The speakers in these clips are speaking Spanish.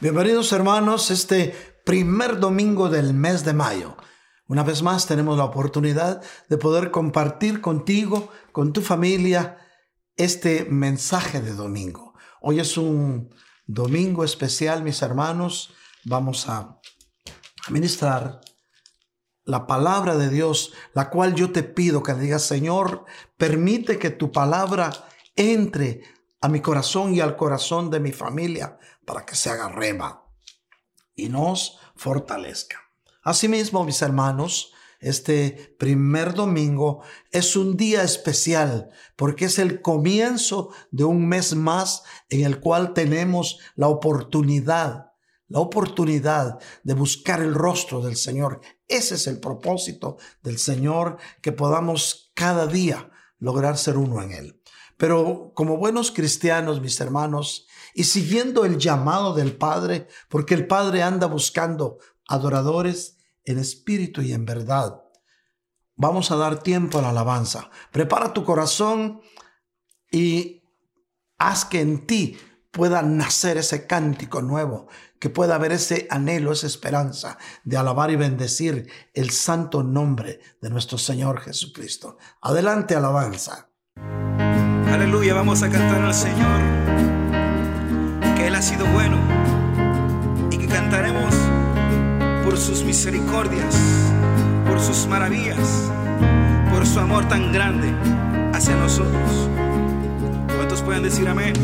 Bienvenidos hermanos, este primer domingo del mes de mayo. Una vez más tenemos la oportunidad de poder compartir contigo, con tu familia, este mensaje de domingo. Hoy es un domingo especial, mis hermanos. Vamos a ministrar la palabra de Dios, la cual yo te pido que digas, Señor, permite que tu palabra entre a mi corazón y al corazón de mi familia para que se haga rema y nos fortalezca. Asimismo, mis hermanos, este primer domingo es un día especial porque es el comienzo de un mes más en el cual tenemos la oportunidad, la oportunidad de buscar el rostro del Señor. Ese es el propósito del Señor, que podamos cada día lograr ser uno en Él. Pero como buenos cristianos, mis hermanos, y siguiendo el llamado del Padre, porque el Padre anda buscando adoradores en espíritu y en verdad. Vamos a dar tiempo a la alabanza. Prepara tu corazón y haz que en ti pueda nacer ese cántico nuevo, que pueda haber ese anhelo, esa esperanza de alabar y bendecir el santo nombre de nuestro Señor Jesucristo. Adelante, alabanza. Aleluya, vamos a cantar al Señor que Él ha sido bueno y que cantaremos por sus misericordias, por sus maravillas, por su amor tan grande hacia nosotros. ¿Cuántos pueden decir amén?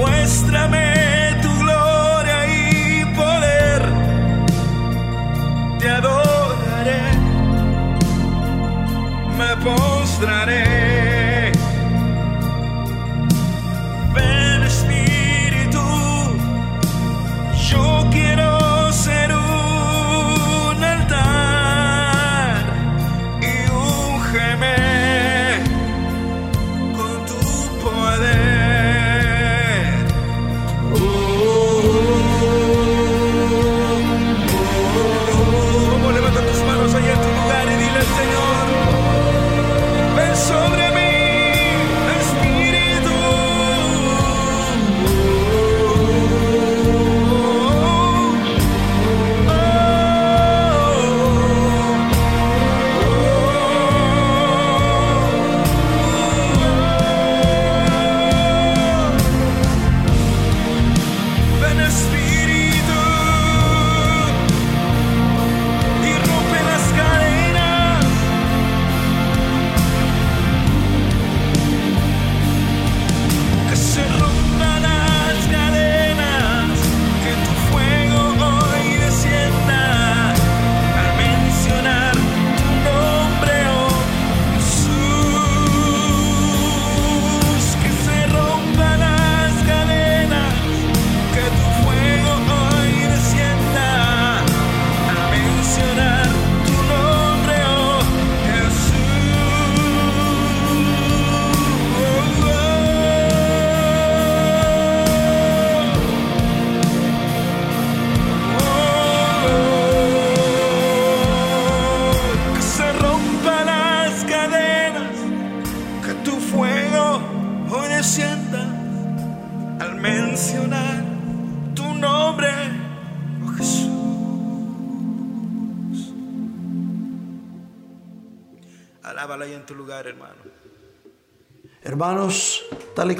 Muéstrame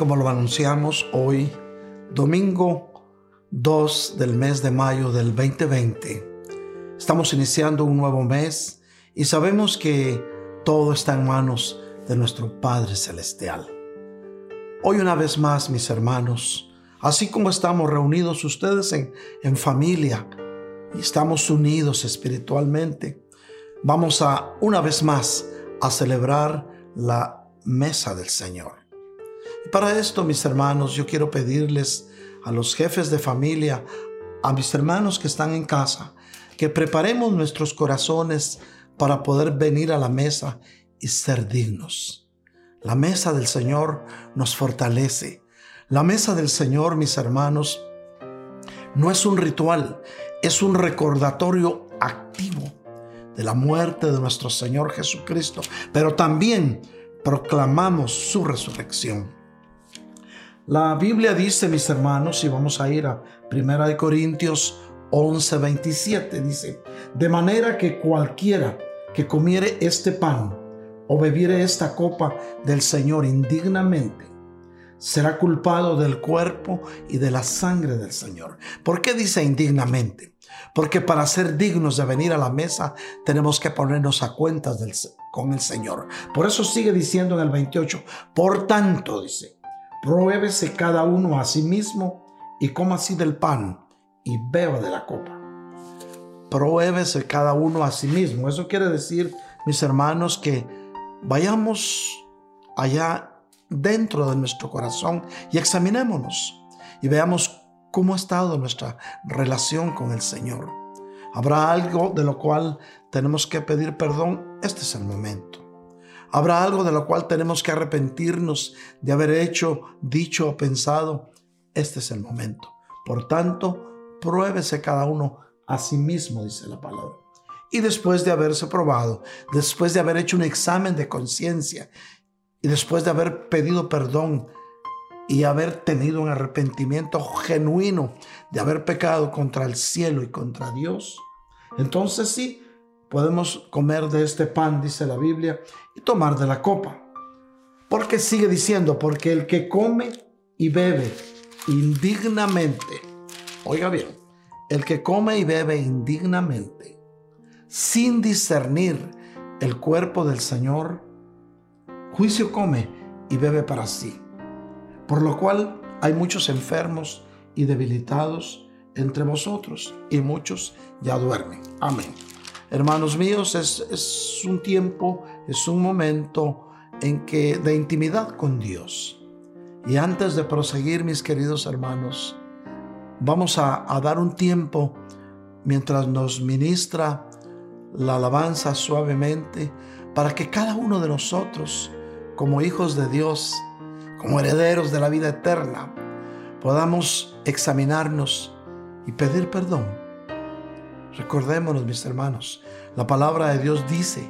como lo anunciamos hoy, domingo 2 del mes de mayo del 2020, estamos iniciando un nuevo mes y sabemos que todo está en manos de nuestro Padre Celestial. Hoy una vez más, mis hermanos, así como estamos reunidos ustedes en, en familia y estamos unidos espiritualmente, vamos a una vez más a celebrar la mesa del Señor. Y para esto, mis hermanos, yo quiero pedirles a los jefes de familia, a mis hermanos que están en casa, que preparemos nuestros corazones para poder venir a la mesa y ser dignos. La mesa del Señor nos fortalece. La mesa del Señor, mis hermanos, no es un ritual, es un recordatorio activo de la muerte de nuestro Señor Jesucristo, pero también proclamamos su resurrección. La Biblia dice, mis hermanos, y vamos a ir a 1 Corintios 11, 27, dice, de manera que cualquiera que comiere este pan o bebiere esta copa del Señor indignamente, será culpado del cuerpo y de la sangre del Señor. ¿Por qué dice indignamente? Porque para ser dignos de venir a la mesa tenemos que ponernos a cuentas con el Señor. Por eso sigue diciendo en el 28, por tanto dice, pruébese cada uno a sí mismo y coma así del pan y beba de la copa. Pruébese cada uno a sí mismo. Eso quiere decir, mis hermanos, que vayamos allá dentro de nuestro corazón y examinémonos y veamos cómo ha estado nuestra relación con el Señor. ¿Habrá algo de lo cual tenemos que pedir perdón? Este es el momento. ¿Habrá algo de lo cual tenemos que arrepentirnos de haber hecho, dicho o pensado? Este es el momento. Por tanto, pruébese cada uno a sí mismo, dice la palabra. Y después de haberse probado, después de haber hecho un examen de conciencia y después de haber pedido perdón y haber tenido un arrepentimiento genuino de haber pecado contra el cielo y contra Dios, entonces sí, podemos comer de este pan, dice la Biblia, y tomar de la copa. Porque sigue diciendo, porque el que come y bebe indignamente, oiga bien, el que come y bebe indignamente, sin discernir el cuerpo del Señor, juicio come y bebe para sí. Por lo cual hay muchos enfermos y debilitados entre vosotros y muchos ya duermen. Amén. Hermanos míos, es, un tiempo, es un momento en que de intimidad con Dios. Y antes de proseguir, mis queridos hermanos, vamos a, a dar un tiempo mientras nos ministra la alabanza suavemente para que cada uno de nosotros, como hijos de Dios, como herederos de la vida eterna, podamos examinarnos y pedir perdón. Recordémonos, mis hermanos, la palabra de Dios dice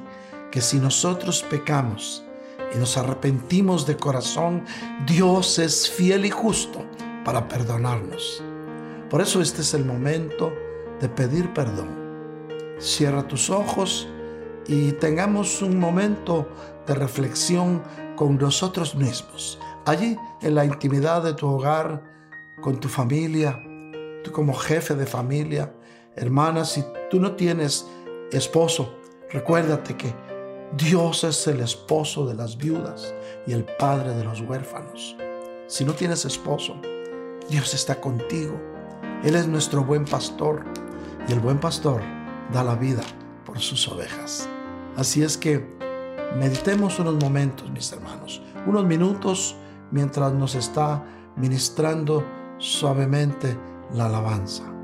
que si nosotros pecamos y nos arrepentimos de corazón, Dios es fiel y justo para perdonarnos. Por eso este es el momento de pedir perdón. Cierra tus ojos y tengamos un momento de reflexión con nosotros mismos. Allí, en la intimidad de tu hogar, con tu familia, tú como jefe de familia, hermana, si tú no tienes esposo, recuérdate que Dios es el esposo de las viudas y el padre de los huérfanos. Si no tienes esposo, Dios está contigo. Él es nuestro buen pastor y el buen pastor da la vida por sus ovejas. Así es que meditemos unos momentos, mis hermanos, unos minutos mientras nos está ministrando suavemente la alabanza.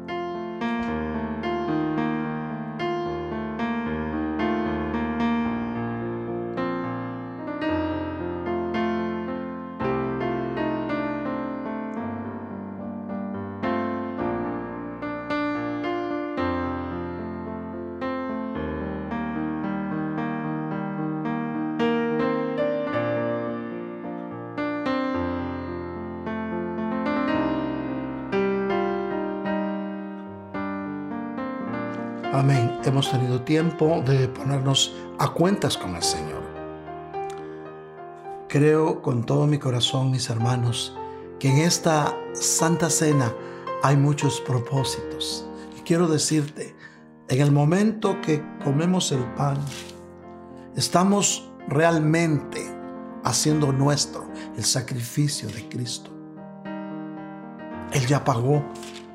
Amén. Hemos tenido tiempo de ponernos a cuentas con el Señor. Creo con todo mi corazón, mis hermanos, que en esta Santa Cena hay muchos propósitos. Y quiero decirte, en el momento que comemos el pan, estamos realmente haciendo nuestro el sacrificio de Cristo. Él ya pagó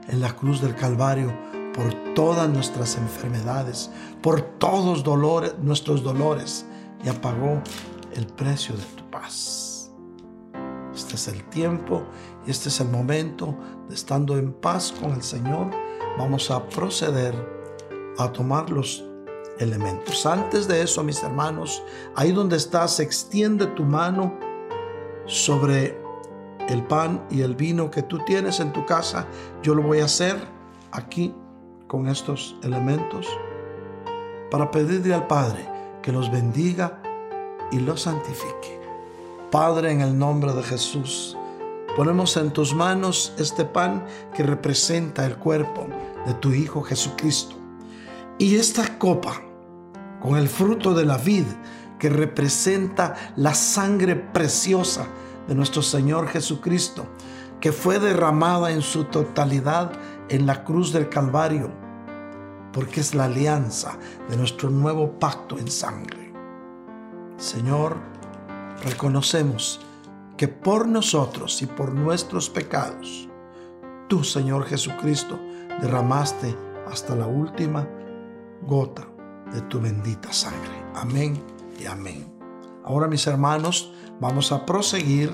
en la cruz del Calvario por todas nuestras enfermedades, por todos dolores, nuestros dolores, y apagó el precio de tu paz. Este es el tiempo y este es el momento de estando en paz con el Señor, vamos a proceder a tomar los elementos. Antes de eso, mis hermanos, ahí donde estás, extiende tu mano sobre el pan y el vino que tú tienes en tu casa. Yo lo voy a hacer aquí con estos elementos para pedirle al Padre que los bendiga y los santifique. Padre, en el nombre de Jesús, ponemos en tus manos este pan que representa el cuerpo de tu Hijo Jesucristo y esta copa con el fruto de la vid que representa la sangre preciosa de nuestro Señor Jesucristo, que fue derramada en su totalidad en la cruz del Calvario porque es la alianza de nuestro nuevo pacto en sangre. Señor, reconocemos que por nosotros y por nuestros pecados, tú, Señor Jesucristo, derramaste hasta la última gota de tu bendita sangre. Amén y amén. Ahora mis hermanos, vamos a proseguir.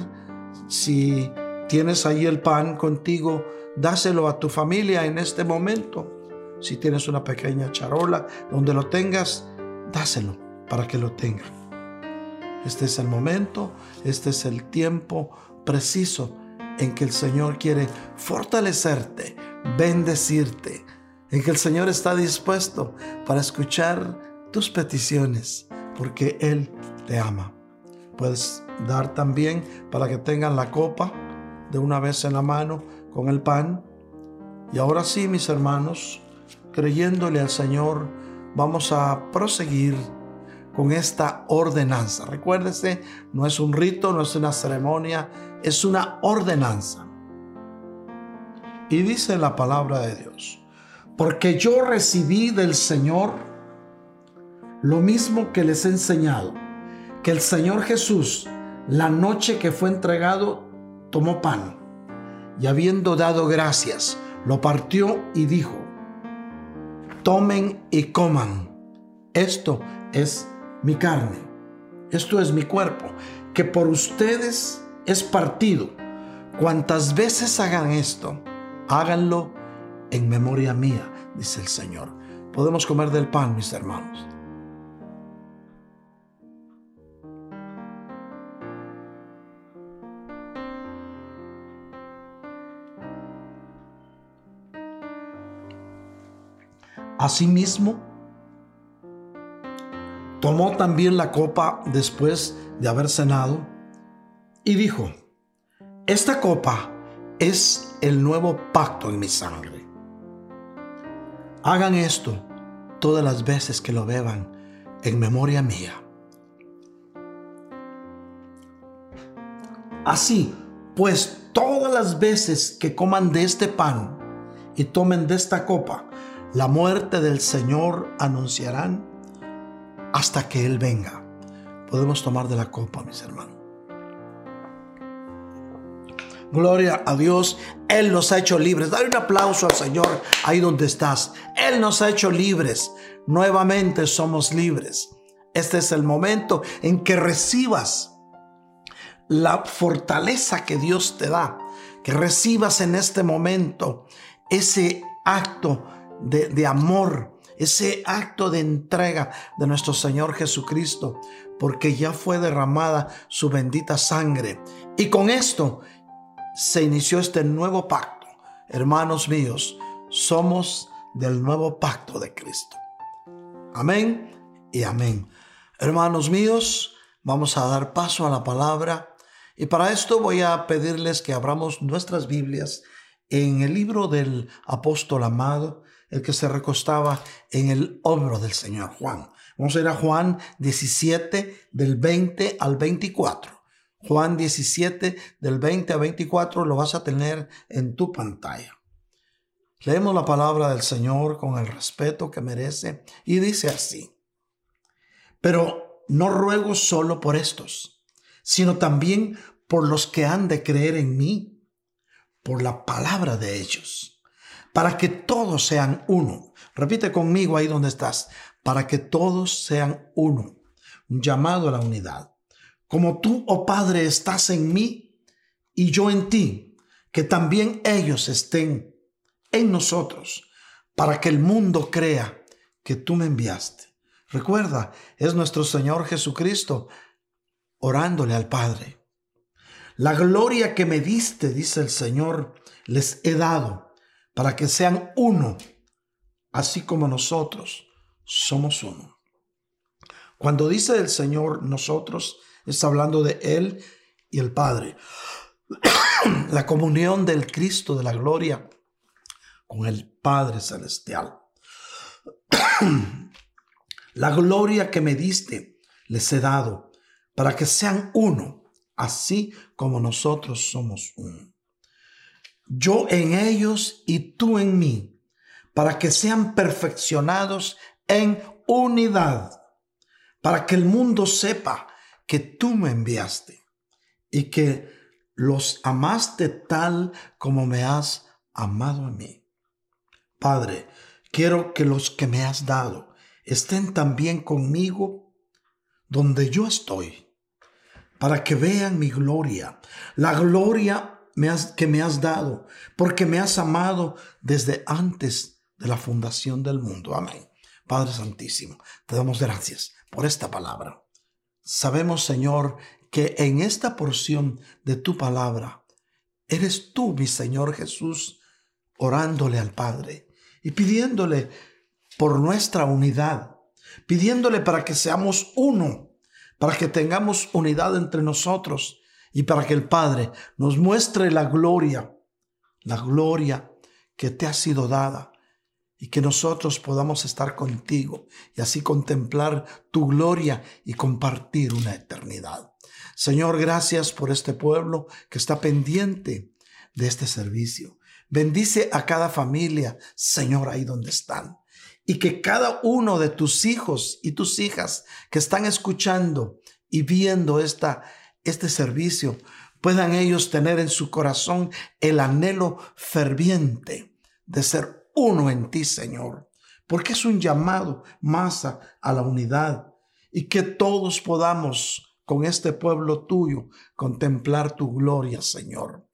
Si tienes ahí el pan contigo, dáselo a tu familia en este momento. Si tienes una pequeña charola donde lo tengas, dáselo para que lo tengan. Este es el momento, este es el tiempo preciso en que el Señor quiere fortalecerte, bendecirte, en que el Señor está dispuesto para escuchar tus peticiones, porque Él te ama. Puedes dar también para que tengan la copa de una vez en la mano con el pan. Y ahora sí, mis hermanos, creyéndole al Señor, vamos a proseguir con esta ordenanza. Recuérdese, no es un rito, no es una ceremonia, es una ordenanza. Y dice la palabra de Dios, porque yo recibí del Señor lo mismo que les he enseñado, que el Señor Jesús, la noche que fue entregado, tomó pan y habiendo dado gracias, lo partió y dijo, tomen y coman, esto es mi carne, esto es mi cuerpo, que por ustedes es partido. Cuantas veces hagan esto, háganlo en memoria mía, dice el Señor. Podemos comer del pan, mis hermanos. Asimismo, tomó también la copa después de haber cenado y dijo, esta copa es el nuevo pacto en mi sangre. Hagan esto todas las veces que lo beban en memoria mía. Así, pues todas las veces que coman de este pan y tomen de esta copa, la muerte del Señor anunciarán hasta que Él venga. Podemos tomar de la copa, mis hermanos. Gloria a Dios. Él nos ha hecho libres. Dale un aplauso al Señor ahí donde estás. Él nos ha hecho libres. Nuevamente somos libres. Este es el momento en que recibas la fortaleza que Dios te da. Que recibas en este momento ese acto de, amor, ese acto de entrega de nuestro Señor Jesucristo, porque ya fue derramada su bendita sangre. Y con esto se inició este nuevo pacto. Hermanos míos, somos del nuevo pacto de Cristo. Amén y amén. Hermanos míos, vamos a dar paso a la palabra y para esto voy a pedirles que abramos nuestras Biblias en el libro del apóstol amado, el que se recostaba en el hombro del Señor Juan. Vamos a ir a Juan 17 del 20 al 24. Juan 17 del 20 a 24 lo vas a tener en tu pantalla. Leemos la palabra del Señor con el respeto que merece y dice así. Pero no ruego solo por estos, sino también por los que han de creer en mí, por la palabra de ellos, para que todos sean uno. Repite conmigo ahí donde estás, para que todos sean uno. Un llamado a la unidad como tú, oh Padre, estás en mí y yo en ti, que también ellos estén en nosotros, para que el mundo crea que tú me enviaste. Recuerda, es nuestro Señor Jesucristo orándole al Padre. La gloria que me diste, dice el Señor, les he dado, para que sean uno, así como nosotros somos uno. Cuando dice el Señor nosotros, Está hablando de Él y el Padre. la comunión del Cristo de la gloria con el Padre Celestial. la gloria que me diste les he dado para que sean uno, así como nosotros somos uno. Yo en ellos y tú en mí, para que sean perfeccionados en unidad, para que el mundo sepa que tú me enviaste y que los amaste tal como me has amado a mí. Padre, quiero que los que me has dado estén también conmigo donde yo estoy, para que vean mi gloria, la gloria que me has dado, porque me has amado desde antes de la fundación del mundo. Amén. Padre Santísimo, te damos gracias por esta palabra. Sabemos, Señor, que en esta porción de tu palabra, eres tú, mi Señor Jesús, orándole al Padre y pidiéndole por nuestra unidad, pidiéndole para que seamos uno, para que tengamos unidad entre nosotros y para que el Padre nos muestre la gloria, la gloria que te ha sido dada y que nosotros podamos estar contigo y así contemplar tu gloria y compartir una eternidad. Señor, gracias por este pueblo que está pendiente de este servicio. Bendice a cada familia, Señor, ahí donde están. Y que cada uno de tus hijos y tus hijas que están escuchando y viendo esta, este servicio, puedan ellos tener en su corazón el anhelo ferviente de ser uno en ti, Señor. Porque es un llamado más a, a la unidad y que todos podamos con este pueblo tuyo contemplar tu gloria, Señor.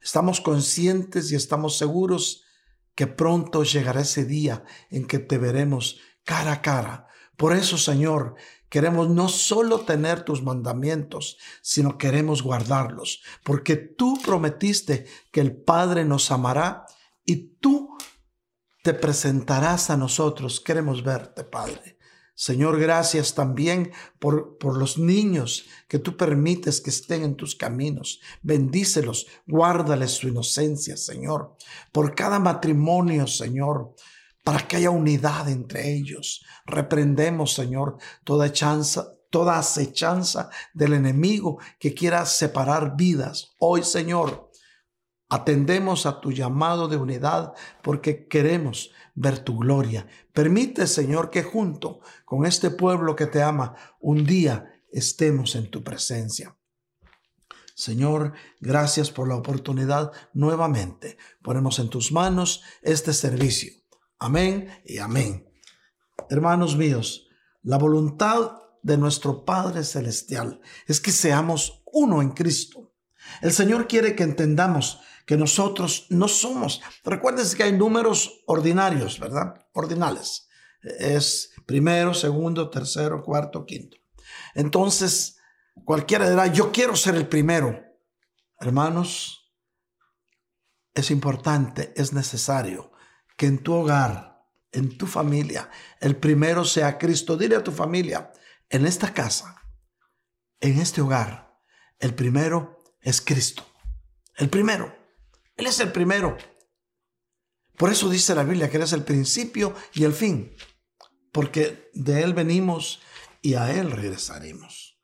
Estamos conscientes y estamos seguros que pronto llegará ese día en que te veremos cara a cara. Por eso, Señor, queremos no solo tener tus mandamientos, sino queremos guardarlos, porque tú prometiste que el Padre nos amará y tú te presentarás a nosotros. Queremos verte, Padre. Señor, gracias también por, por, los niños que tú permites que estén en tus caminos. Bendícelos, guárdales su inocencia, Señor. Por cada matrimonio, Señor, para que haya unidad entre ellos. Reprendemos, Señor, toda chanza, toda acechanza del enemigo que quiera separar vidas. Hoy, Señor, atendemos a tu llamado de unidad porque queremos ver tu gloria. Permite, Señor, que junto con este pueblo que te ama, un día estemos en tu presencia. Señor, gracias por la oportunidad nuevamente. Ponemos en tus manos este servicio. Amén y amén. Hermanos míos, la voluntad de nuestro Padre Celestial es que seamos uno en Cristo. El Señor quiere que entendamos que nosotros no somos. Recuérdense que hay números ordinarios, ¿verdad? Ordinales. Es primero, segundo, tercero, cuarto, quinto. Entonces, cualquiera dirá, yo quiero ser el primero. Hermanos, es importante, es necesario que en tu hogar, en tu familia, el primero sea Cristo. Dile a tu familia, en esta casa, en este hogar, el primero es Cristo. El primero. Él es el primero. Por eso dice la Biblia que Él es el principio y el fin, porque de Él venimos y a Él regresaremos.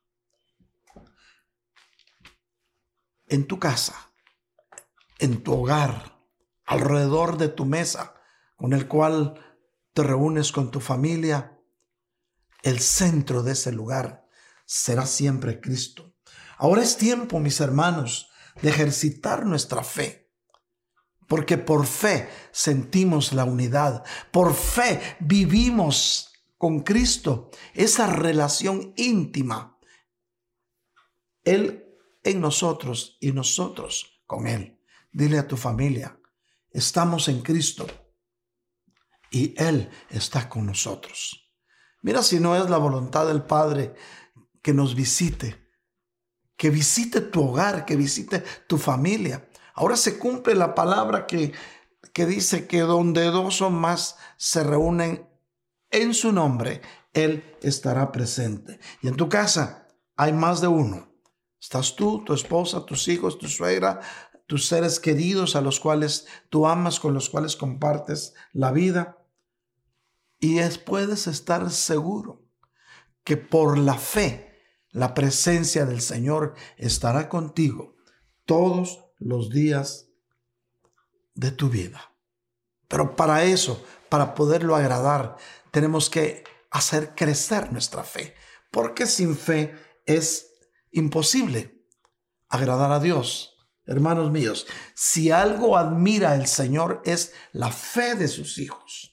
En tu casa, en tu hogar, alrededor de tu mesa, con el cual te reúnes con tu familia, el centro de ese lugar será siempre Cristo. Ahora es tiempo, mis hermanos, de ejercitar nuestra fe porque por fe sentimos la unidad, por fe vivimos con Cristo esa relación íntima. Él en nosotros y nosotros con Él. Dile a tu familia, estamos en Cristo y Él está con nosotros. Mira si no es la voluntad del Padre que nos visite, que visite tu hogar, que visite tu familia Ahora se cumple la palabra que, que dice que donde dos o más se reúnen en su nombre, Él estará presente. Y en tu casa hay más de uno. Estás tú, tu esposa, tus hijos, tu suegra, tus seres queridos a los cuales tú amas, con los cuales compartes la vida. Y es, puedes estar seguro que por la fe, la presencia del Señor estará contigo todos los días de tu vida. Pero para eso, para poderlo agradar, tenemos que hacer crecer nuestra fe, porque sin fe es imposible agradar a Dios. Hermanos míos, si algo admira el Señor es la fe de sus hijos.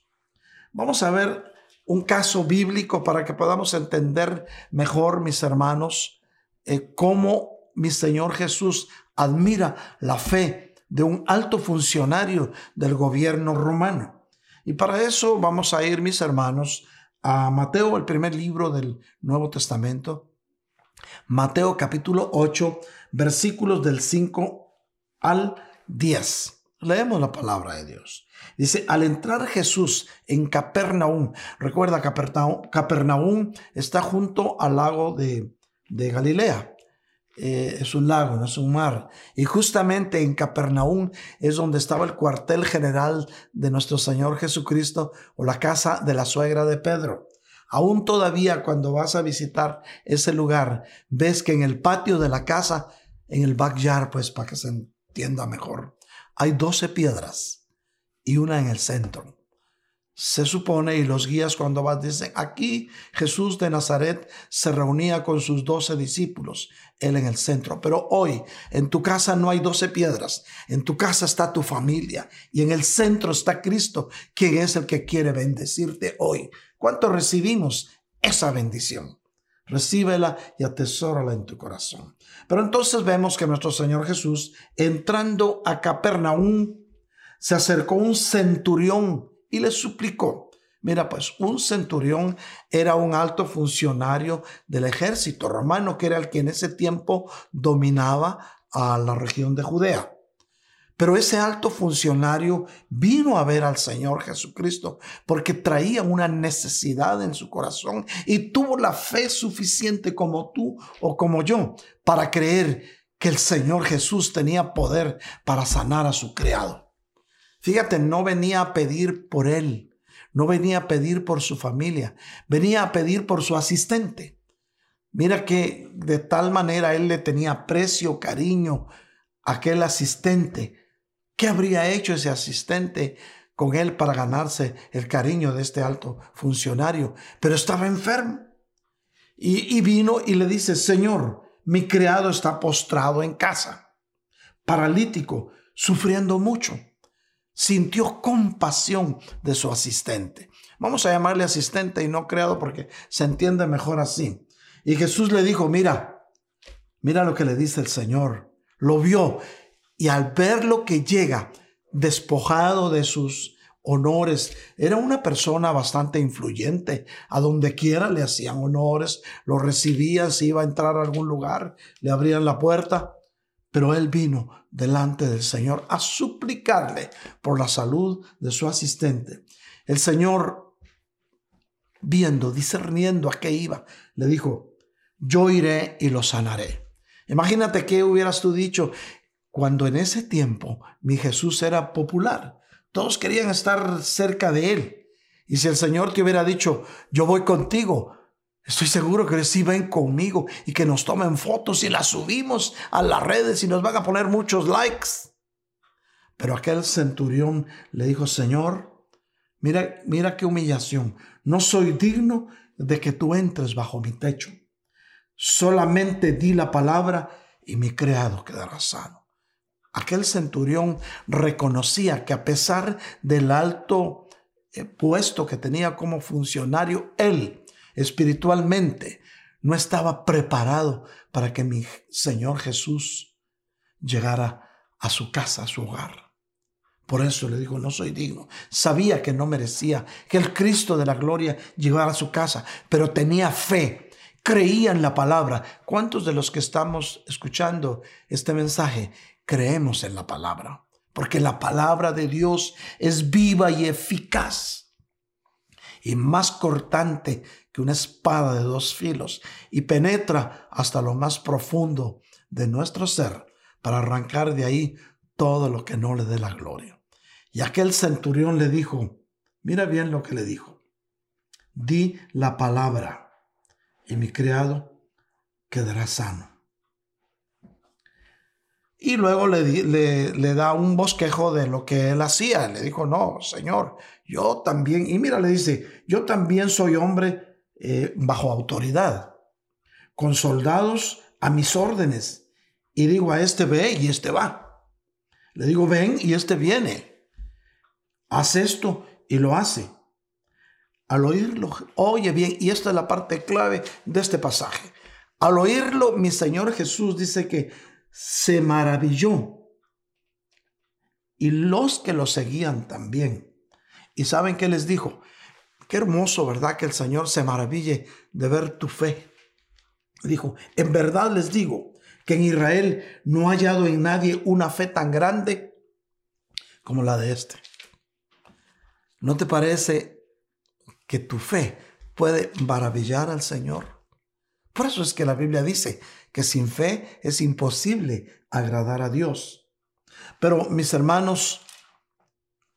Vamos a ver un caso bíblico para que podamos entender mejor, mis hermanos, eh, cómo mi Señor Jesús admira la fe de un alto funcionario del gobierno romano. Y para eso vamos a ir, mis hermanos, a Mateo, el primer libro del Nuevo Testamento. Mateo capítulo 8, versículos del 5 al 10. Leemos la palabra de Dios. Dice, al entrar Jesús en Capernaum, recuerda, Capernaum, está junto al lago de, de Galilea. Eh, es un lago, no es un mar. Y justamente en Capernaum es donde estaba el cuartel general de nuestro Señor Jesucristo o la casa de la suegra de Pedro. Aún todavía cuando vas a visitar ese lugar, ves que en el patio de la casa, en el backyard, pues para que se entienda mejor, hay doce piedras y una en el centro se supone, y los guías cuando van dicen, aquí Jesús de Nazaret se reunía con sus doce discípulos, él en el centro. Pero hoy en tu casa no hay doce piedras, en tu casa está tu familia y en el centro está Cristo, quien es el que quiere bendecirte hoy. ¿Cuánto recibimos esa bendición? Recíbela y atesórala en tu corazón. Pero entonces vemos que nuestro Señor Jesús, entrando a Capernaum, se acercó un centurión y le suplicó. Mira, pues un centurión era un alto funcionario del ejército romano, que era el que en ese tiempo dominaba a la región de Judea. Pero ese alto funcionario vino a ver al Señor Jesucristo porque traía una necesidad en su corazón y tuvo la fe suficiente como tú o como yo para creer que el Señor Jesús tenía poder para sanar a su criado. Fíjate, no venía a pedir por él, no venía a pedir por su familia, venía a pedir por su asistente. Mira que de tal manera él le tenía precio, cariño a aquel asistente. ¿Qué habría hecho ese asistente con él para ganarse el cariño de este alto funcionario? Pero estaba enfermo. Y, y vino y le dice, Señor, mi criado está postrado en casa, paralítico, sufriendo mucho sintió compasión de su asistente. Vamos a llamarle asistente y no creado porque se entiende mejor así. Y Jesús le dijo, mira, mira lo que le dice el Señor. Lo vio y al ver lo que llega, despojado de sus honores, era una persona bastante influyente. A donde quiera le hacían honores, lo recibían, si iba a entrar a algún lugar, le abrían la puerta. Pero él vino delante del Señor a suplicarle por la salud de su asistente. El Señor, viendo, discerniendo a qué iba, le dijo, yo iré y lo sanaré. Imagínate qué hubieras tú dicho cuando en ese tiempo mi Jesús era popular. Todos querían estar cerca de él. Y si el Señor te hubiera dicho, yo voy contigo, Estoy seguro que sí ven conmigo y que nos tomen fotos y las subimos a las redes y nos van a poner muchos likes. Pero aquel centurión le dijo, Señor, mira, mira qué humillación. No soy digno de que tú entres bajo mi techo. Solamente di la palabra y mi criado quedará sano. Aquel centurión reconocía que a pesar del alto eh, puesto que tenía como funcionario, él espiritualmente no estaba preparado para que mi Señor Jesús llegara a su casa, a su hogar. Por eso le digo, no soy digno. Sabía que no merecía que el Cristo de la gloria llegara a su casa, pero tenía fe, creía en la palabra. ¿Cuántos de los que estamos escuchando este mensaje creemos en la palabra? Porque la palabra de Dios es viva y eficaz y más cortante que una espada de dos filos y penetra hasta lo más profundo de nuestro ser para arrancar de ahí todo lo que no le dé la gloria. Y aquel centurión le dijo, mira bien lo que le dijo, di la palabra y mi criado quedará sano. Y luego le, le, da un bosquejo de lo que él hacía. Le dijo, no, Señor, yo también, y mira, le dice, yo también soy hombre eh, bajo autoridad, con soldados a mis órdenes. y digo a este ve y este va. Le digo ven y este viene. Haz esto y lo hace. Al oírlo, oye bien, y esta es la parte clave de este pasaje. Al oírlo, mi Señor Jesús dice que se maravilló. Y los que lo seguían también. ¿Y saben qué les dijo? Qué hermoso, ¿verdad? Que el Señor se maraville de ver tu fe. Dijo, en verdad les digo que en Israel no ha hallado en nadie una fe tan grande como la de este. ¿No te parece que tu fe puede maravillar al Señor? Por eso es que la Biblia dice que sin fe es imposible agradar a Dios. Pero mis hermanos,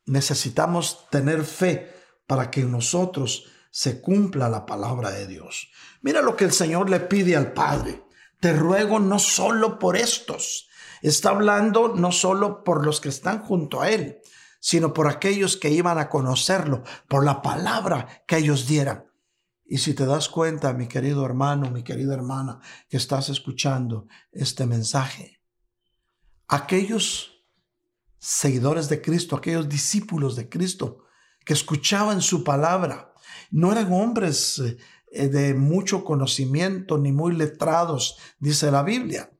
necesitamos tener fe para que en nosotros se cumpla la palabra de Dios. Mira lo que el Señor le pide al Padre. Te ruego no solo por estos. Está hablando no solo por los que están junto a Él, sino por aquellos que iban a conocerlo, por la palabra que ellos dieran. Y si te das cuenta, mi querido hermano, mi querida hermana, que estás escuchando este mensaje, aquellos seguidores de Cristo, aquellos discípulos de Cristo que escuchaban su palabra, no eran hombres eh, de mucho conocimiento ni muy letrados, dice la Biblia.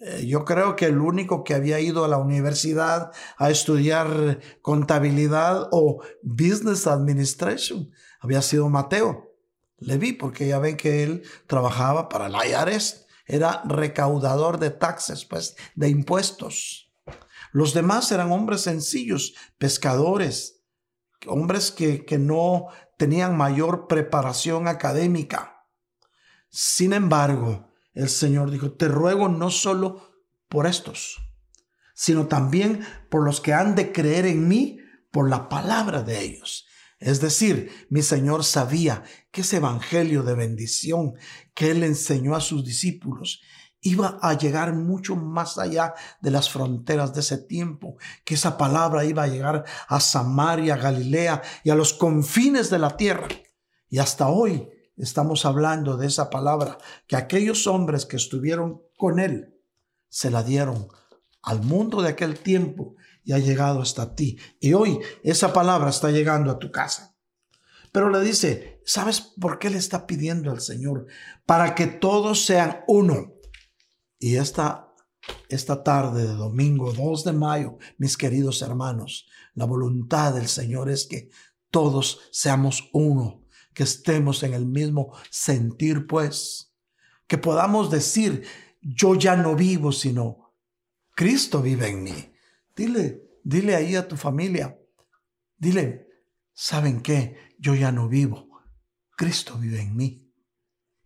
Eh, yo creo que el único que había ido a la universidad a estudiar contabilidad o business administration había sido Mateo. Le vi porque ya ven que él trabajaba para el IRS, era recaudador de taxes, pues de impuestos. Los demás eran hombres sencillos, pescadores, hombres que, que no tenían mayor preparación académica. Sin embargo, el Señor dijo, te ruego no solo por estos, sino también por los que han de creer en mí por la palabra de ellos. Es decir, mi Señor sabía que ese evangelio de bendición que Él enseñó a sus discípulos iba a llegar mucho más allá de las fronteras de ese tiempo, que esa palabra iba a llegar a Samaria, Galilea y a los confines de la tierra. Y hasta hoy estamos hablando de esa palabra, que aquellos hombres que estuvieron con Él se la dieron al mundo de aquel tiempo y ha llegado hasta ti. Y hoy esa palabra está llegando a tu casa. Pero le dice, ¿sabes por qué le está pidiendo al Señor? Para que todos sean uno. Y esta, esta tarde de domingo 2 de mayo, mis queridos hermanos, la voluntad del Señor es que todos seamos uno, que estemos en el mismo sentir, pues, que podamos decir, yo ya no vivo, sino Cristo vive en mí. Dile, dile ahí a tu familia, dile, ¿saben qué? Yo ya no vivo, Cristo vive en mí.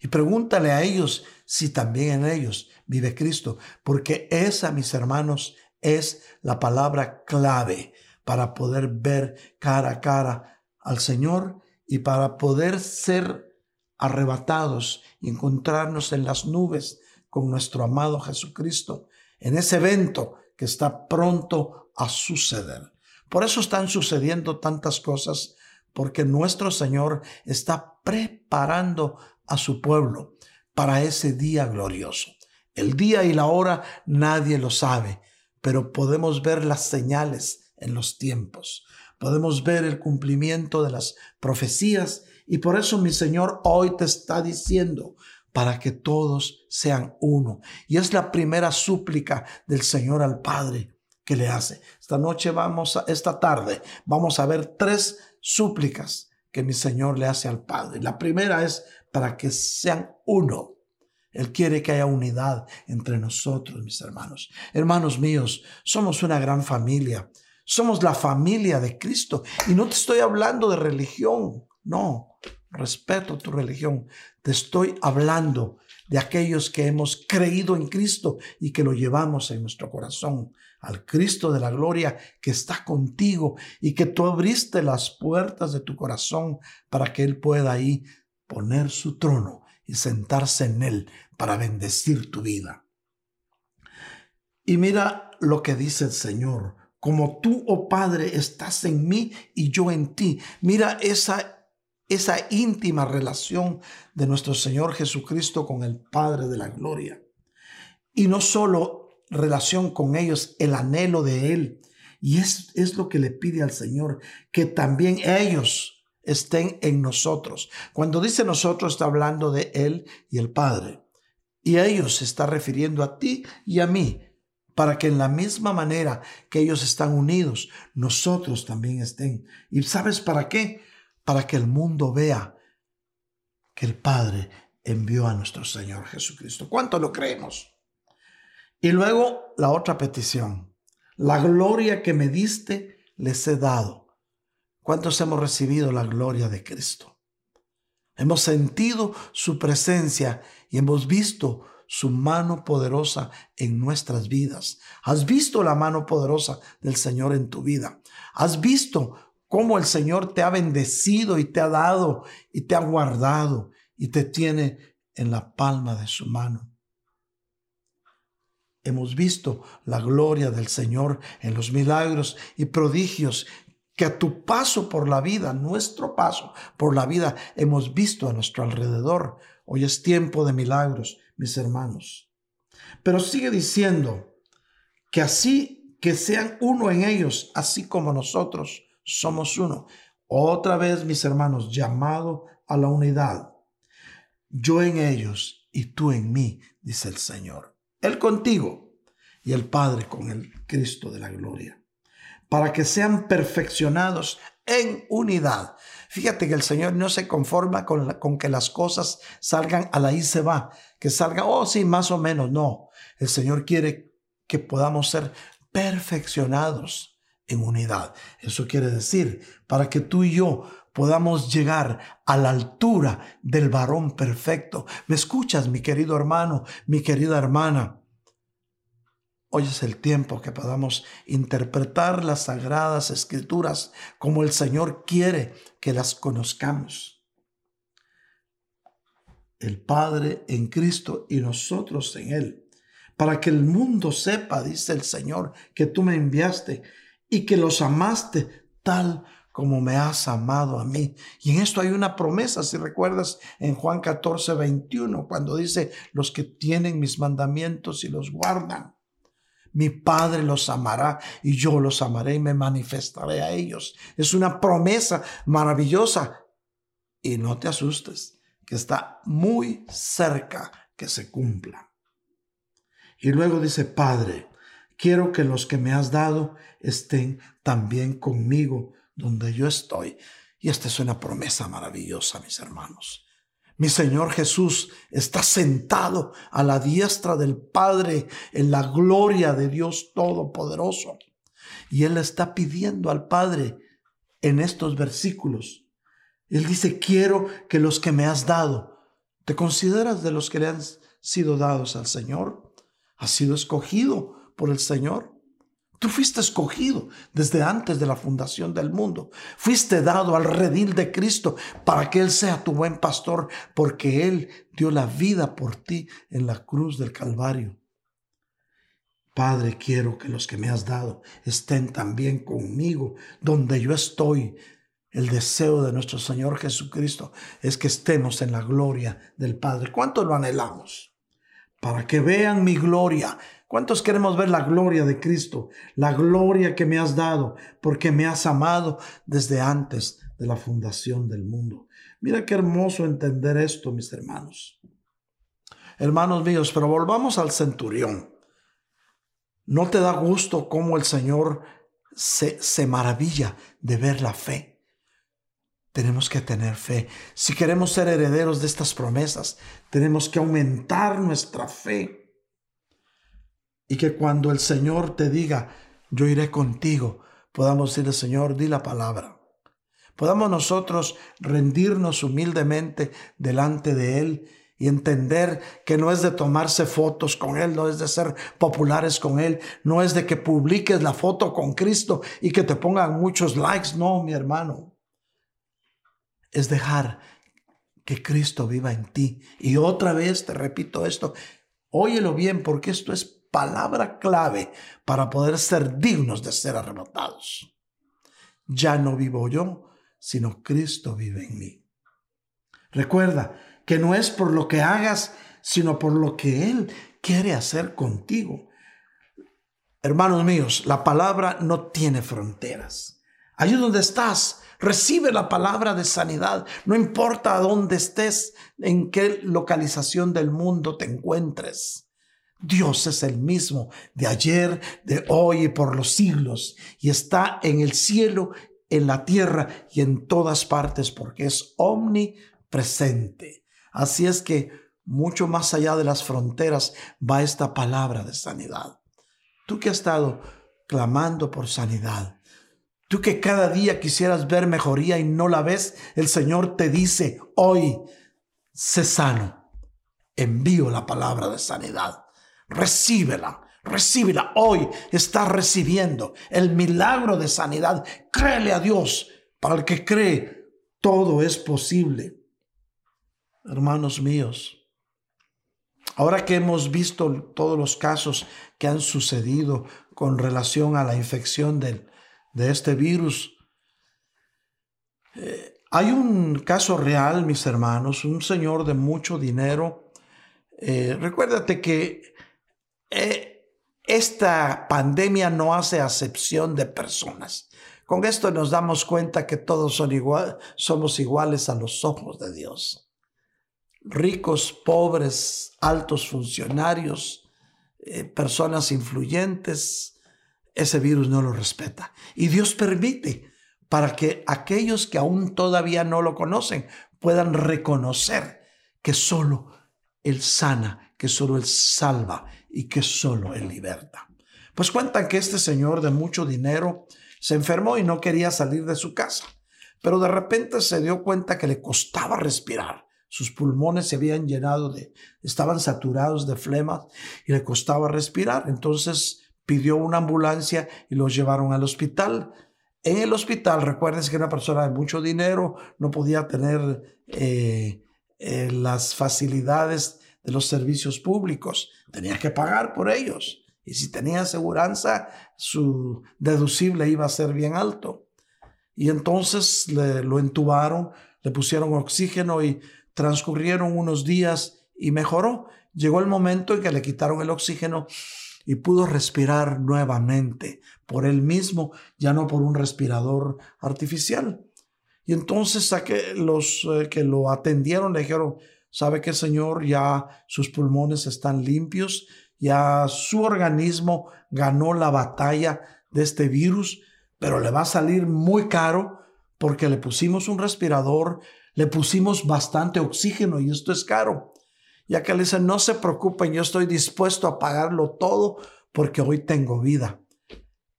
Y pregúntale a ellos si también en ellos vive Cristo, porque esa, mis hermanos, es la palabra clave para poder ver cara a cara al Señor y para poder ser arrebatados y encontrarnos en las nubes con nuestro amado Jesucristo, en ese evento que está pronto a suceder. Por eso están sucediendo tantas cosas, porque nuestro Señor está preparando a su pueblo para ese día glorioso. El día y la hora nadie lo sabe, pero podemos ver las señales en los tiempos. Podemos ver el cumplimiento de las profecías y por eso mi Señor hoy te está diciendo para que todos sean uno. Y es la primera súplica del Señor al Padre que le hace. Esta noche vamos esta tarde vamos a ver tres súplicas que mi Señor le hace al Padre. La primera es para que sean uno. Él quiere que haya unidad entre nosotros, mis hermanos. Hermanos míos, somos una gran familia. Somos la familia de Cristo. Y no te estoy hablando de religión. No, respeto tu religión. Te estoy hablando de aquellos que hemos creído en Cristo y que lo llevamos en nuestro corazón. Al Cristo de la gloria que está contigo y que tú abriste las puertas de tu corazón para que Él pueda ahí poner su trono y sentarse en él para bendecir tu vida. Y mira lo que dice el Señor, como tú, oh Padre, estás en mí y yo en ti. Mira esa, esa íntima relación de nuestro Señor Jesucristo con el Padre de la Gloria. Y no solo relación con ellos, el anhelo de Él. Y es, es lo que le pide al Señor, que también ellos estén en nosotros. Cuando dice nosotros está hablando de Él y el Padre. Y ellos se está refiriendo a ti y a mí, para que en la misma manera que ellos están unidos, nosotros también estén. ¿Y sabes para qué? Para que el mundo vea que el Padre envió a nuestro Señor Jesucristo. ¿Cuánto lo creemos? Y luego la otra petición. La gloria que me diste les he dado. ¿Cuántos hemos recibido la gloria de Cristo? Hemos sentido su presencia y hemos visto su mano poderosa en nuestras vidas. Has visto la mano poderosa del Señor en tu vida. Has visto cómo el Señor te ha bendecido y te ha dado y te ha guardado y te tiene en la palma de su mano. Hemos visto la gloria del Señor en los milagros y prodigios que a tu paso por la vida, nuestro paso por la vida, hemos visto a nuestro alrededor. Hoy es tiempo de milagros, mis hermanos. Pero sigue diciendo que así que sean uno en ellos, así como nosotros somos uno. Otra vez, mis hermanos, llamado a la unidad. Yo en ellos y tú en mí, dice el Señor. Él contigo y el Padre con el Cristo de la gloria para que sean perfeccionados en unidad. Fíjate que el Señor no se conforma con, que las cosas salgan a la y se va, que salgan, oh sí, más o menos. No, el Señor quiere que podamos ser perfeccionados en unidad. Eso quiere decir, para que tú y yo podamos llegar a la altura del varón perfecto. ¿Me escuchas, mi querido hermano, mi querida hermana? Hoy es el tiempo que podamos interpretar las sagradas escrituras como el Señor quiere que las conozcamos. El Padre en Cristo y nosotros en Él, para que el mundo sepa, dice el Señor, que tú me enviaste y que los amaste tal como me has amado a mí. Y en esto hay una promesa, si recuerdas en Juan 14, 21, cuando dice, los que tienen mis mandamientos y los guardan mi Padre los amará y yo los amaré y me manifestaré a ellos. Es una promesa maravillosa. Y no te asustes, que está muy cerca que se cumpla. Y luego dice, Padre, quiero que los que me has dado estén también conmigo donde yo estoy. Y esta es una promesa maravillosa, mis hermanos. Mi Señor Jesús está sentado a la diestra del Padre en la gloria de Dios Todopoderoso. Y Él está pidiendo al Padre en estos versículos. Él dice, quiero que los que me has dado, ¿te consideras de los que le han sido dados al Señor? ¿Has sido escogido por el Señor? Tú fuiste escogido desde antes de la fundación del mundo. Fuiste dado al redil de Cristo para que Él sea tu buen pastor, porque Él dio la vida por ti en la cruz del Calvario. Padre, quiero que los que me has dado estén también conmigo donde yo estoy. El deseo de nuestro Señor Jesucristo es que estemos en la gloria del Padre. ¿Cuánto lo anhelamos? Para que vean mi gloria ¿Cuántos queremos ver la gloria de Cristo? La gloria que me has dado, porque me has amado desde antes de la fundación del mundo. Mira qué hermoso entender esto, mis hermanos. Hermanos míos, pero volvamos al centurión. ¿No te da gusto cómo el Señor se, se maravilla de ver la fe? Tenemos que tener fe. Si queremos ser herederos de estas promesas, tenemos que aumentar nuestra fe y que cuando el Señor te diga, yo iré contigo, podamos decirle, Señor, di la palabra. Podamos nosotros rendirnos humildemente delante de Él y entender que no es de tomarse fotos con Él, no es de ser populares con Él, no es de que publiques la foto con Cristo y que te pongan muchos likes, no, mi hermano. Es dejar que Cristo viva en ti. Y otra vez te repito esto, óyelo bien porque esto es palabra clave para poder ser dignos de ser arrebatados. Ya no vivo yo, sino Cristo vive en mí. Recuerda que no es por lo que hagas, sino por lo que Él quiere hacer contigo. Hermanos míos, la palabra no tiene fronteras. Allí donde estás, recibe la palabra de sanidad. No importa dónde estés, en qué localización del mundo te encuentres. Dios es el mismo de ayer, de hoy y por los siglos, y está en el cielo, en la tierra y en todas partes, porque es omnipresente. Así es que mucho más allá de las fronteras va esta palabra de sanidad. Tú que has estado clamando por sanidad, tú que cada día quisieras ver mejoría y no la ves, el Señor te dice hoy, sé sano. Envío la palabra de sanidad. Recíbela, recíbela. Hoy estás recibiendo el milagro de sanidad. Créele a Dios. Para el que cree, todo es posible. Hermanos míos, Ahora que hemos visto todos los casos que han sucedido con relación a la infección de este virus, eh, hay un caso real, mis hermanos, un señor de mucho dinero. Eh, recuérdate que eh, esta pandemia no hace acepción de personas. Con esto nos damos cuenta que todos son somos iguales a los ojos de Dios ricos, pobres, altos funcionarios, eh, personas influyentes, ese virus no lo respeta. Y Dios permite para que aquellos que aún todavía no lo conocen puedan reconocer que solo Él sana, que solo Él salva y que solo Él liberta. Pues cuentan que este señor de mucho dinero se enfermó y no quería salir de su casa, pero de repente se dio cuenta que le costaba respirar sus pulmones se habían llenado de, estaban saturados de flema y le costaba respirar. Entonces pidió una ambulancia y los llevaron al hospital. En el hospital, recuerden que una persona de mucho dinero no podía tener eh, eh, las facilidades de los servicios públicos, tenía que pagar por ellos. Y si tenía aseguranza, su deducible iba a ser bien alto. Y entonces le, lo entubaron, le pusieron oxígeno y Transcurrieron unos días y mejoró. Llegó el momento en que le quitaron el oxígeno y pudo respirar nuevamente por él mismo, ya no por un respirador artificial. Y entonces a que los eh, que lo atendieron le dijeron, ¿sabe qué, señor? Ya sus pulmones están limpios, ya su organismo ganó la batalla de este virus, pero le va a salir muy caro porque le pusimos un respirador, le pusimos bastante oxígeno y esto es caro. Ya que le dice, no se preocupen, yo estoy dispuesto a pagarlo todo porque hoy tengo vida.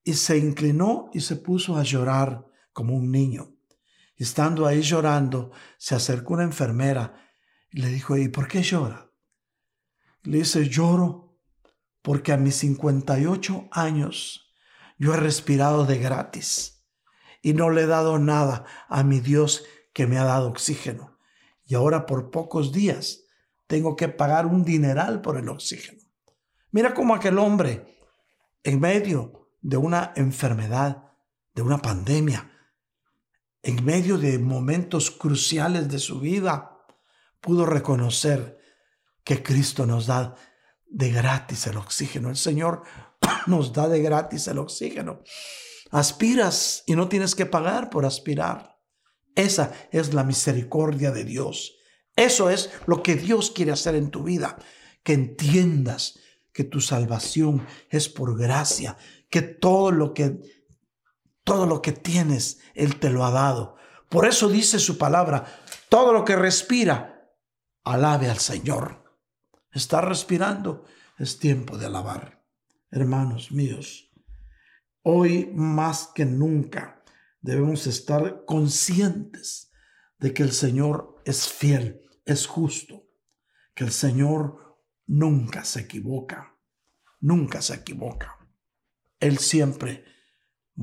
Y se inclinó y se puso a llorar como un niño. estando ahí llorando, se acercó una enfermera le dijo, ¿y por qué llora? Le dice, lloro porque a mis 58 años yo he respirado de gratis y no le he dado nada a mi Dios que me ha dado oxígeno. Y ahora por pocos días tengo que pagar un dineral por el oxígeno. Mira cómo aquel hombre, en medio de una enfermedad, de una pandemia, en medio de momentos cruciales de su vida, pudo reconocer que Cristo nos da de gratis el oxígeno. El Señor nos da de gratis el oxígeno. Aspiras y no tienes que pagar por aspirar. Esa es la misericordia de Dios. Eso es lo que Dios quiere hacer en tu vida. Que entiendas que tu salvación es por gracia, que todo lo que todo lo que tienes él te lo ha dado. Por eso dice su palabra, todo lo que respira alabe al Señor. Está respirando, es tiempo de alabar. Hermanos míos, hoy más que nunca debemos estar conscientes de que el Señor es fiel, es justo, que el Señor nunca se equivoca, nunca se equivoca. Él siempre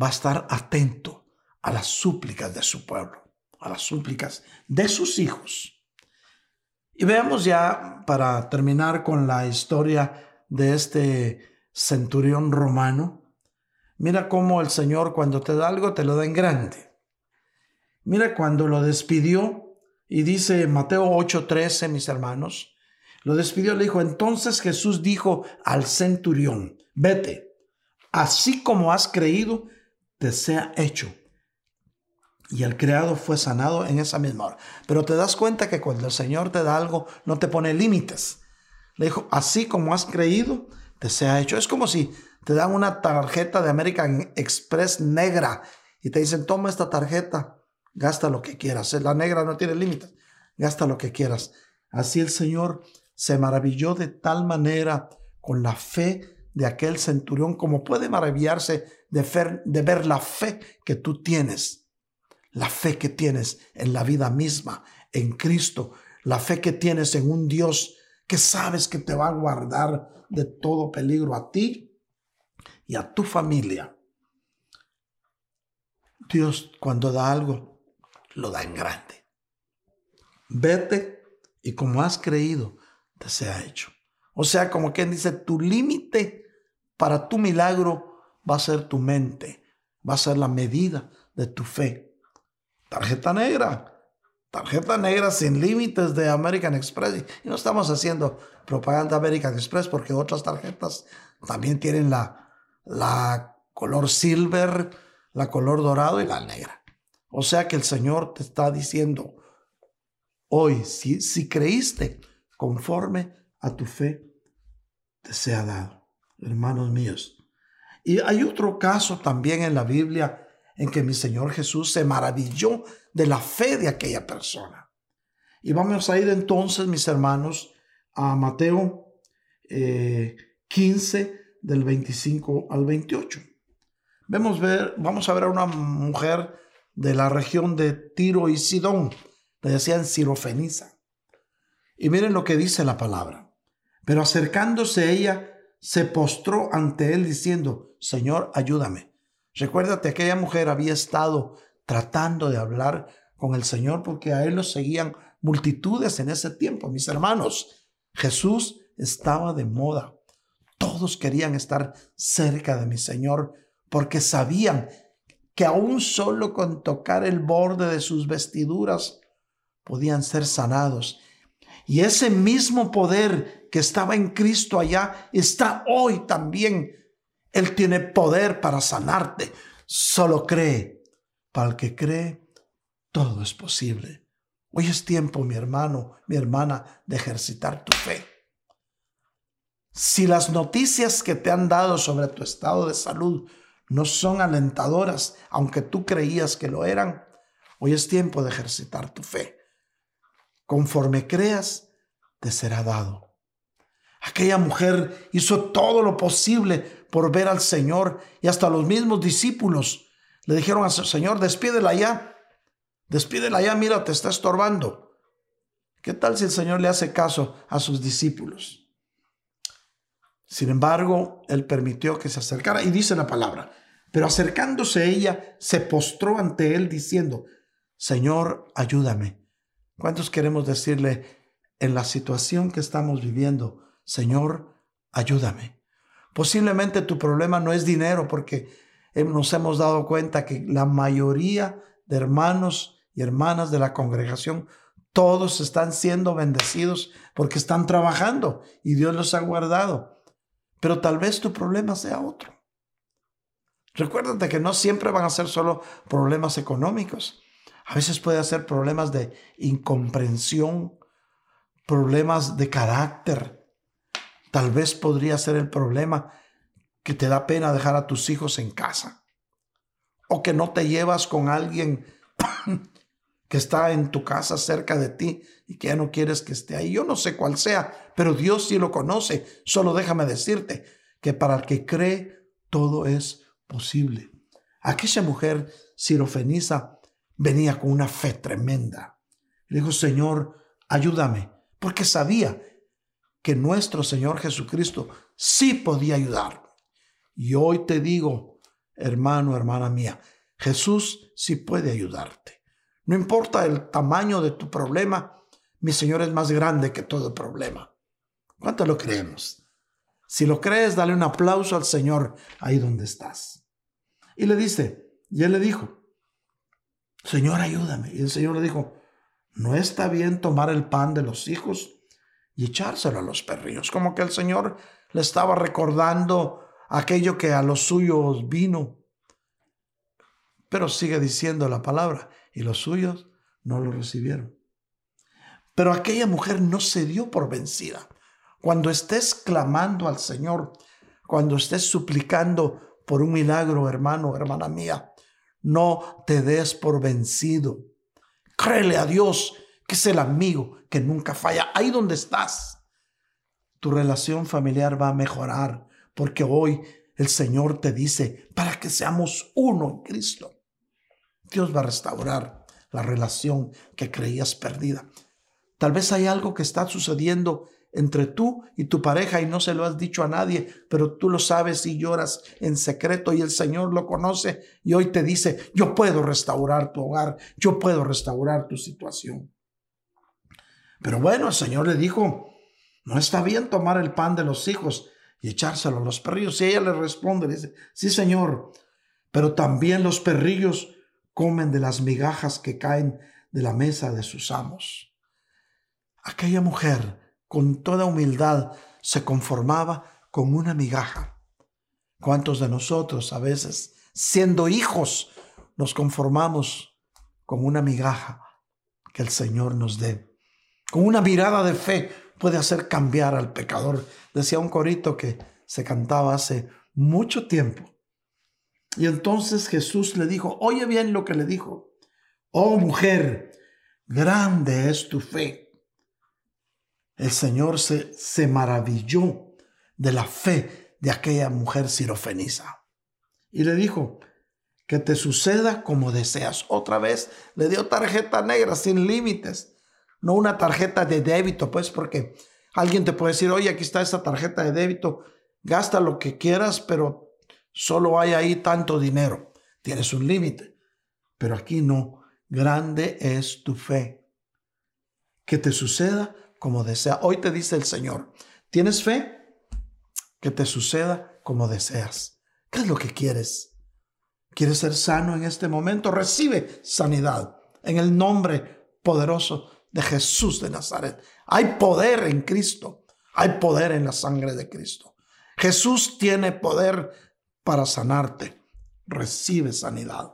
va a estar atento a las súplicas de su pueblo, a las súplicas de sus hijos. Y veamos ya, para terminar con la historia de este centurión romano, Mira cómo el Señor cuando te da algo te lo da en grande. Mira cuando lo despidió y dice Mateo 8:13, mis hermanos, lo despidió, le dijo, entonces Jesús dijo al centurión, vete, así como has creído, te sea hecho. Y el criado fue sanado en esa misma hora. Pero te das cuenta que cuando el Señor te da algo, no te pone límites. Le dijo, así como has creído, te sea hecho. Es como si te dan una tarjeta de American Express negra y te dicen, toma esta tarjeta, gasta lo que quieras. La negra no tiene límites, gasta lo que quieras. Así el Señor se maravilló de tal manera con la fe de aquel centurión como puede maravillarse de, de ver la fe que tú tienes la fe que tienes en la vida misma, en Cristo, la fe que tienes en un Dios que sabes que te va a guardar de todo peligro a ti y a tu familia. Dios cuando da algo, lo da en grande. Vete y como has creído, te sea hecho. O sea, como quien dice, tu límite para tu milagro va a ser tu mente, va a ser la medida de tu fe. Tarjeta negra. Tarjeta negra sin límites de American Express. Y no estamos haciendo propaganda American Express porque otras tarjetas también tienen la, la color silver, la color dorado y la negra. O sea que el Señor te está diciendo hoy, si, si creíste conforme a tu fe, te sea dado, hermanos míos. Y hay otro caso también en la Biblia en que mi Señor Jesús se maravilló de la fe de aquella persona. Y vamos a ir entonces, mis hermanos, a Mateo 15 eh, del 25 al 28. Vemos ver, vamos a ver a una mujer de la región de Tiro y Sidón, le decían Sirofeniza. Y miren lo que dice la palabra. Pero acercándose ella, se postró ante él diciendo, Señor, ayúdame. Recuérdate, aquella mujer había estado tratando de hablar con el Señor porque a él lo seguían multitudes en ese tiempo, mis hermanos. Jesús estaba de moda. Todos querían estar cerca de mi Señor porque sabían que aún solo con tocar el borde de sus vestiduras podían ser sanados. Y ese mismo poder que estaba en Cristo allá está hoy también él tiene poder para sanarte. Solo cree. Para el que cree, todo es posible. Hoy es tiempo, mi hermano, mi hermana, de ejercitar tu fe. Si las noticias que te han dado sobre tu estado de salud no son alentadoras, aunque tú creías que lo eran, hoy es tiempo de ejercitar tu fe. Conforme creas, te será dado. Aquella mujer hizo todo lo posible por ver al Señor y hasta los mismos discípulos le dijeron al Señor, despídela ya, despídela ya, mira, te está estorbando. ¿Qué tal si el Señor le hace caso a sus discípulos? Sin embargo, él permitió que se acercara y dice la palabra, pero acercándose ella, se postró ante él diciendo, Señor, ayúdame. ¿Cuántos queremos decirle en la situación que estamos viviendo, Señor, ayúdame? Posiblemente tu problema no es dinero porque nos hemos dado cuenta que la mayoría de hermanos y hermanas de la congregación, todos están siendo bendecidos porque están trabajando y Dios los ha guardado. Pero tal vez tu problema sea otro. Recuérdate que no siempre van a ser solo problemas económicos. A veces puede ser problemas de incomprensión, problemas de carácter, Tal vez podría ser el problema que te da pena dejar a tus hijos en casa. O que no te llevas con alguien que está en tu casa cerca de ti y que ya no quieres que esté ahí. Yo no sé cuál sea, pero Dios sí lo conoce. Solo déjame decirte que para el que cree todo es posible. Aquella mujer sirofeniza venía con una fe tremenda. Le dijo, Señor, ayúdame, porque sabía que nuestro Señor Jesucristo sí podía ayudar. Y hoy te digo, hermano, hermana mía, Jesús sí puede ayudarte. No importa el tamaño de tu problema, mi Señor es más grande que todo problema. ¿Cuánto lo creemos? Si lo crees, dale un aplauso al Señor ahí donde estás. Y le dice, y él le dijo, Señor, ayúdame. Y el Señor le dijo, no está bien tomar el pan de los hijos y echárselo a los perrillos. Como que el Señor le estaba recordando aquello que a los suyos vino. Pero sigue diciendo la palabra, y los suyos no lo recibieron. Pero aquella mujer no se dio por vencida. Cuando estés clamando al Señor, cuando estés suplicando por un milagro, hermano, hermana mía, no te des por vencido. Créele a Dios, que es el amigo que nunca falla. Ahí donde estás, tu relación familiar va a mejorar, porque hoy el Señor te dice, para que seamos uno en Cristo. Dios va a restaurar la relación que creías perdida. Tal vez hay algo que está sucediendo entre tú y tu pareja y no se lo has dicho a nadie, pero tú lo sabes y lloras en secreto y el Señor lo conoce y hoy te dice, yo puedo restaurar tu hogar, yo puedo restaurar tu situación. Pero bueno, el Señor le dijo, no está bien tomar el pan de los hijos y echárselo a los perrillos. Y ella le responde, dice, sí Señor, pero también los perrillos comen de las migajas que caen de la mesa de sus amos. Aquella mujer, con toda humildad, se conformaba con una migaja. ¿Cuántos de nosotros a veces, siendo hijos, nos conformamos con una migaja que el Señor nos dé? Con una mirada de fe puede hacer cambiar al pecador. Decía un corito que se cantaba hace mucho tiempo. Y entonces Jesús le dijo, oye bien lo que le dijo, oh mujer, grande es tu fe. El Señor se, se maravilló de la fe de aquella mujer sirofeniza. Y le dijo, que te suceda como deseas. Otra vez le dio tarjeta negra sin límites, no una tarjeta de débito, pues porque alguien te puede decir, oye, aquí está esta tarjeta de débito, gasta lo que quieras, pero Solo hay ahí tanto dinero. Tienes un límite. Pero aquí no. Grande es tu fe. Que te suceda como desea. Hoy te dice el Señor, ¿tienes fe? Que te suceda como deseas. ¿Qué es lo que quieres? ¿Quieres ser sano en este momento? Recibe sanidad en el nombre poderoso de Jesús de Nazaret. Hay poder en Cristo. Hay poder en la sangre de Cristo. Jesús tiene poder para sanarte. Recibe sanidad.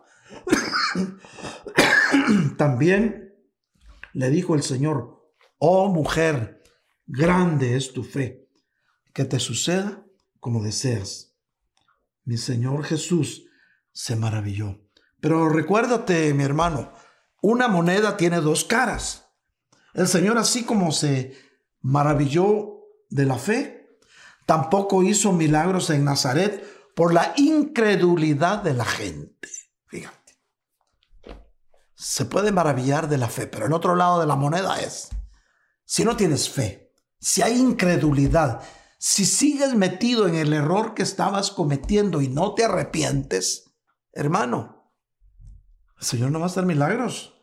También le dijo el Señor, oh mujer, grande es tu fe, que te suceda como deseas. Mi Señor Jesús se maravilló. Pero recuérdate, mi hermano, una moneda tiene dos caras. El Señor así como se maravilló de la fe, tampoco hizo milagros en Nazaret por la incredulidad de la gente. Fíjate. Se puede maravillar de la fe, pero en otro lado de la moneda es, si no tienes fe, si hay incredulidad, si sigues metido en el error que estabas cometiendo y no te arrepientes, hermano, el Señor no va a hacer milagros.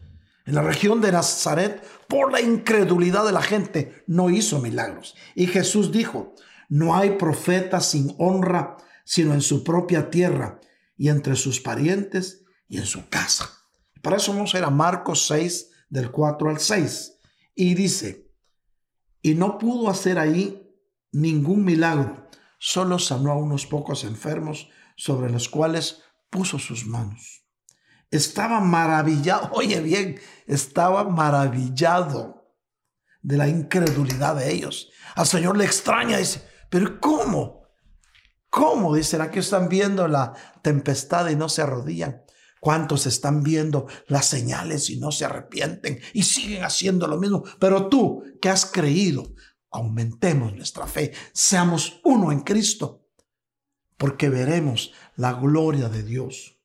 En la región de Nazaret, por la incredulidad de la gente, no hizo milagros. Y Jesús dijo, no hay profeta sin honra sino en su propia tierra y entre sus parientes y en su casa. Para eso vamos a ir a Marcos 6, del 4 al 6. Y dice, y no pudo hacer ahí ningún milagro, solo sanó a unos pocos enfermos sobre los cuales puso sus manos. Estaba maravillado, oye bien, estaba maravillado de la incredulidad de ellos. Al Señor le extraña, dice, pero ¿cómo? ¿Cómo? Dicen, aquí están viendo la tempestad y no se arrodillan. ¿Cuántos están viendo las señales y no se arrepienten y siguen haciendo lo mismo? Pero tú que has creído, aumentemos nuestra fe, seamos uno en Cristo, porque veremos la gloria de Dios.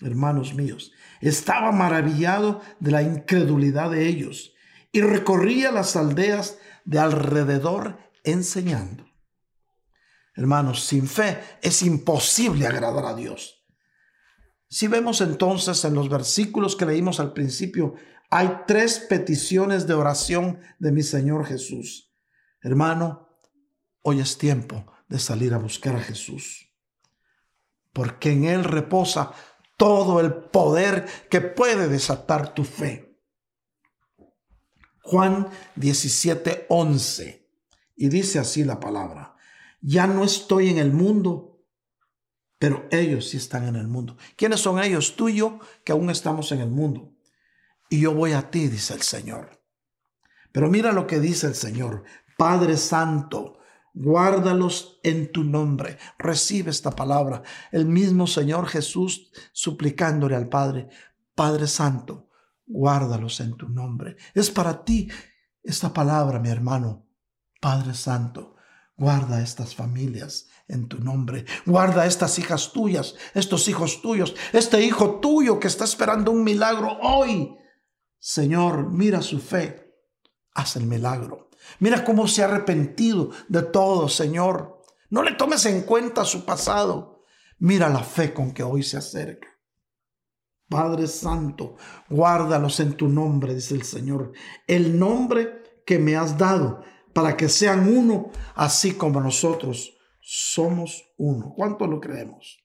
Hermanos míos, estaba maravillado de la incredulidad de ellos y recorría las aldeas de alrededor enseñando. Hermanos, sin fe es imposible agradar a Dios. Si vemos entonces en los versículos que leímos al principio, hay tres peticiones de oración de mi Señor Jesús. Hermano, hoy es tiempo de salir a buscar a Jesús, porque en Él reposa todo el poder que puede desatar tu fe. Juan 17, 11. Y dice así la palabra ya no estoy en el mundo, pero ellos sí están en el mundo. ¿Quiénes son ellos? Tú y yo, que aún estamos en el mundo. Y yo voy a ti, dice el Señor. Pero mira lo que dice el Señor. Padre Santo, guárdalos en tu nombre. Recibe esta palabra. El mismo Señor Jesús suplicándole al Padre, Padre Santo, guárdalos en tu nombre. Es para ti esta palabra, mi hermano. Padre Santo, guarda estas familias en tu nombre. Guarda estas hijas tuyas, estos hijos tuyos, este hijo tuyo que está esperando un milagro hoy. Señor, mira su fe. Haz el milagro. Mira cómo se ha arrepentido de todo, Señor. No le tomes en cuenta su pasado. Mira la fe con que hoy se acerca. Padre Santo, guárdalos en tu nombre, dice el Señor. El nombre que me has dado para que sean uno, así como nosotros somos uno. ¿Cuánto lo creemos?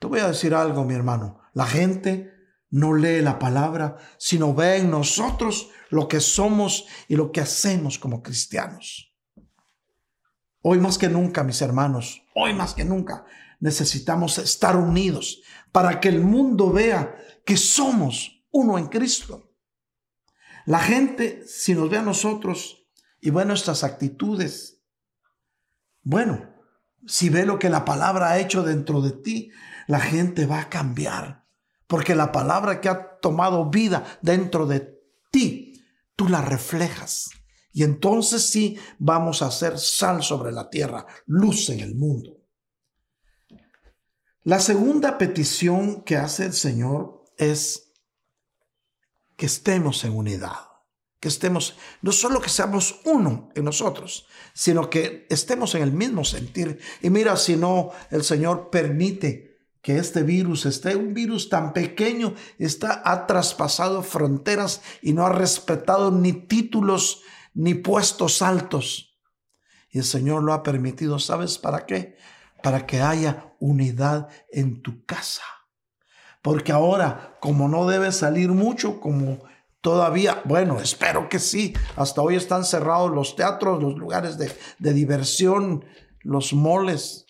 Te voy a decir algo, mi hermano. La gente no lee la palabra, sino ve en nosotros lo que somos y lo que hacemos como cristianos. Hoy más que nunca, mis hermanos, hoy más que nunca, necesitamos estar unidos para que el mundo vea que somos uno en Cristo. La gente, si nos ve a nosotros y ve nuestras actitudes, bueno, si ve lo que la palabra ha hecho dentro de ti, la gente va a cambiar. Porque la palabra que ha tomado vida dentro de ti, tú la reflejas. Y entonces sí vamos a hacer sal sobre la tierra, luz en el mundo. La segunda petición que hace el Señor es que estemos en unidad que estemos, no solo que seamos uno en nosotros, sino que estemos en el mismo sentir. Y mira, si no, el Señor permite que este virus esté, un virus tan pequeño, está, ha traspasado fronteras y no ha respetado ni títulos ni puestos altos. Y el Señor lo ha permitido, ¿sabes para qué? Para que haya unidad en tu casa. Porque ahora, como no debe salir mucho, como Todavía, bueno, espero que sí. Hasta hoy están cerrados los teatros, los lugares de, diversión, los moles,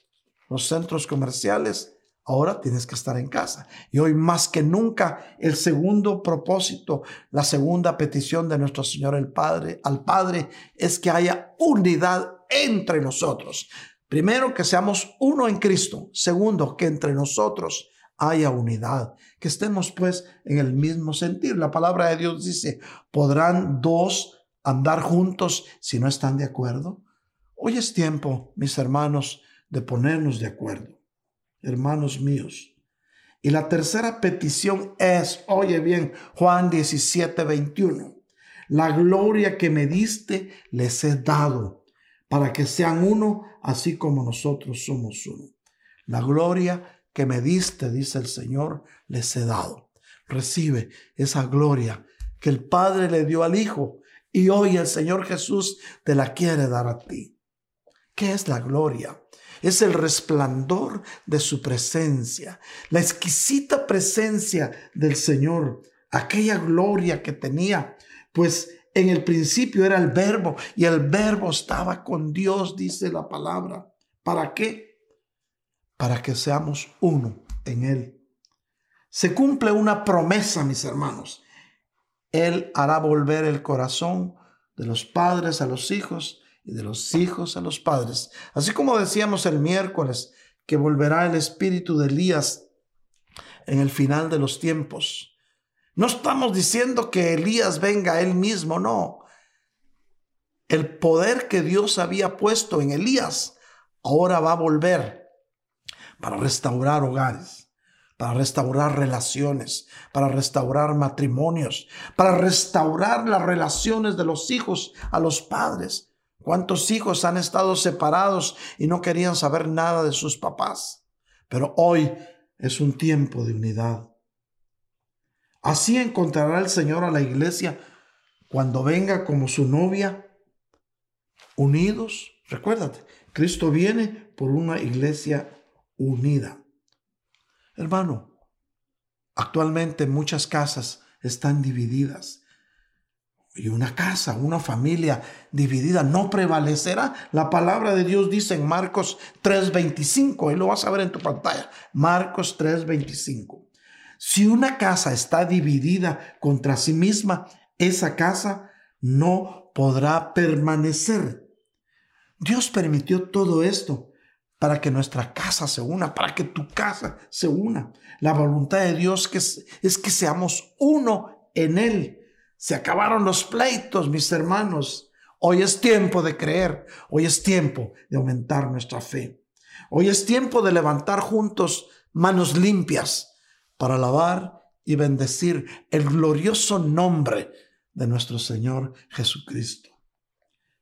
los centros comerciales. Ahora tienes que estar en casa. Y hoy más que nunca, el segundo propósito, la segunda petición de nuestro Señor el Padre, al Padre, es que haya unidad entre nosotros. Primero, que seamos uno en Cristo. Segundo, que entre nosotros haya unidad, que estemos pues en el mismo sentir. La palabra de Dios dice, ¿podrán dos andar juntos si no están de acuerdo? Hoy es tiempo, mis hermanos, de ponernos de acuerdo, hermanos míos. Y la tercera petición es, oye bien, Juan 17, 21, la gloria que me diste les he dado para que sean uno, así como nosotros somos uno. La gloria que me diste, dice el Señor, les he dado. Recibe esa gloria que el Padre le dio al Hijo y hoy el Señor Jesús te la quiere dar a ti. ¿Qué es la gloria? Es el resplandor de su presencia, la exquisita presencia del Señor, aquella gloria que tenía, pues en el principio era el verbo y el verbo estaba con Dios, dice la palabra. ¿Para qué? para que seamos uno en Él. Se cumple una promesa, mis hermanos. Él hará volver el corazón de los padres a los hijos y de los hijos a los padres. Así como decíamos el miércoles, que volverá el espíritu de Elías en el final de los tiempos. No estamos diciendo que Elías venga él mismo, no. El poder que Dios había puesto en Elías ahora va a volver para restaurar hogares, para restaurar relaciones, para restaurar matrimonios, para restaurar las relaciones de los hijos a los padres. ¿Cuántos hijos han estado separados y no querían saber nada de sus papás? Pero hoy es un tiempo de unidad. Así encontrará el Señor a la iglesia cuando venga como su novia, unidos. Recuérdate, Cristo viene por una iglesia unida. Hermano, actualmente muchas casas están divididas. Y una casa, una familia dividida no prevalecerá. La palabra de Dios dice en Marcos 3:25, y lo vas a ver en tu pantalla. Marcos 3:25. Si una casa está dividida contra sí misma, esa casa no podrá permanecer. Dios permitió todo esto para que nuestra casa se una, para que tu casa se una. La voluntad de Dios es que seamos uno en Él. Se acabaron los pleitos, mis hermanos. Hoy es tiempo de creer, hoy es tiempo de aumentar nuestra fe. Hoy es tiempo de levantar juntos manos limpias para alabar y bendecir el glorioso nombre de nuestro Señor Jesucristo.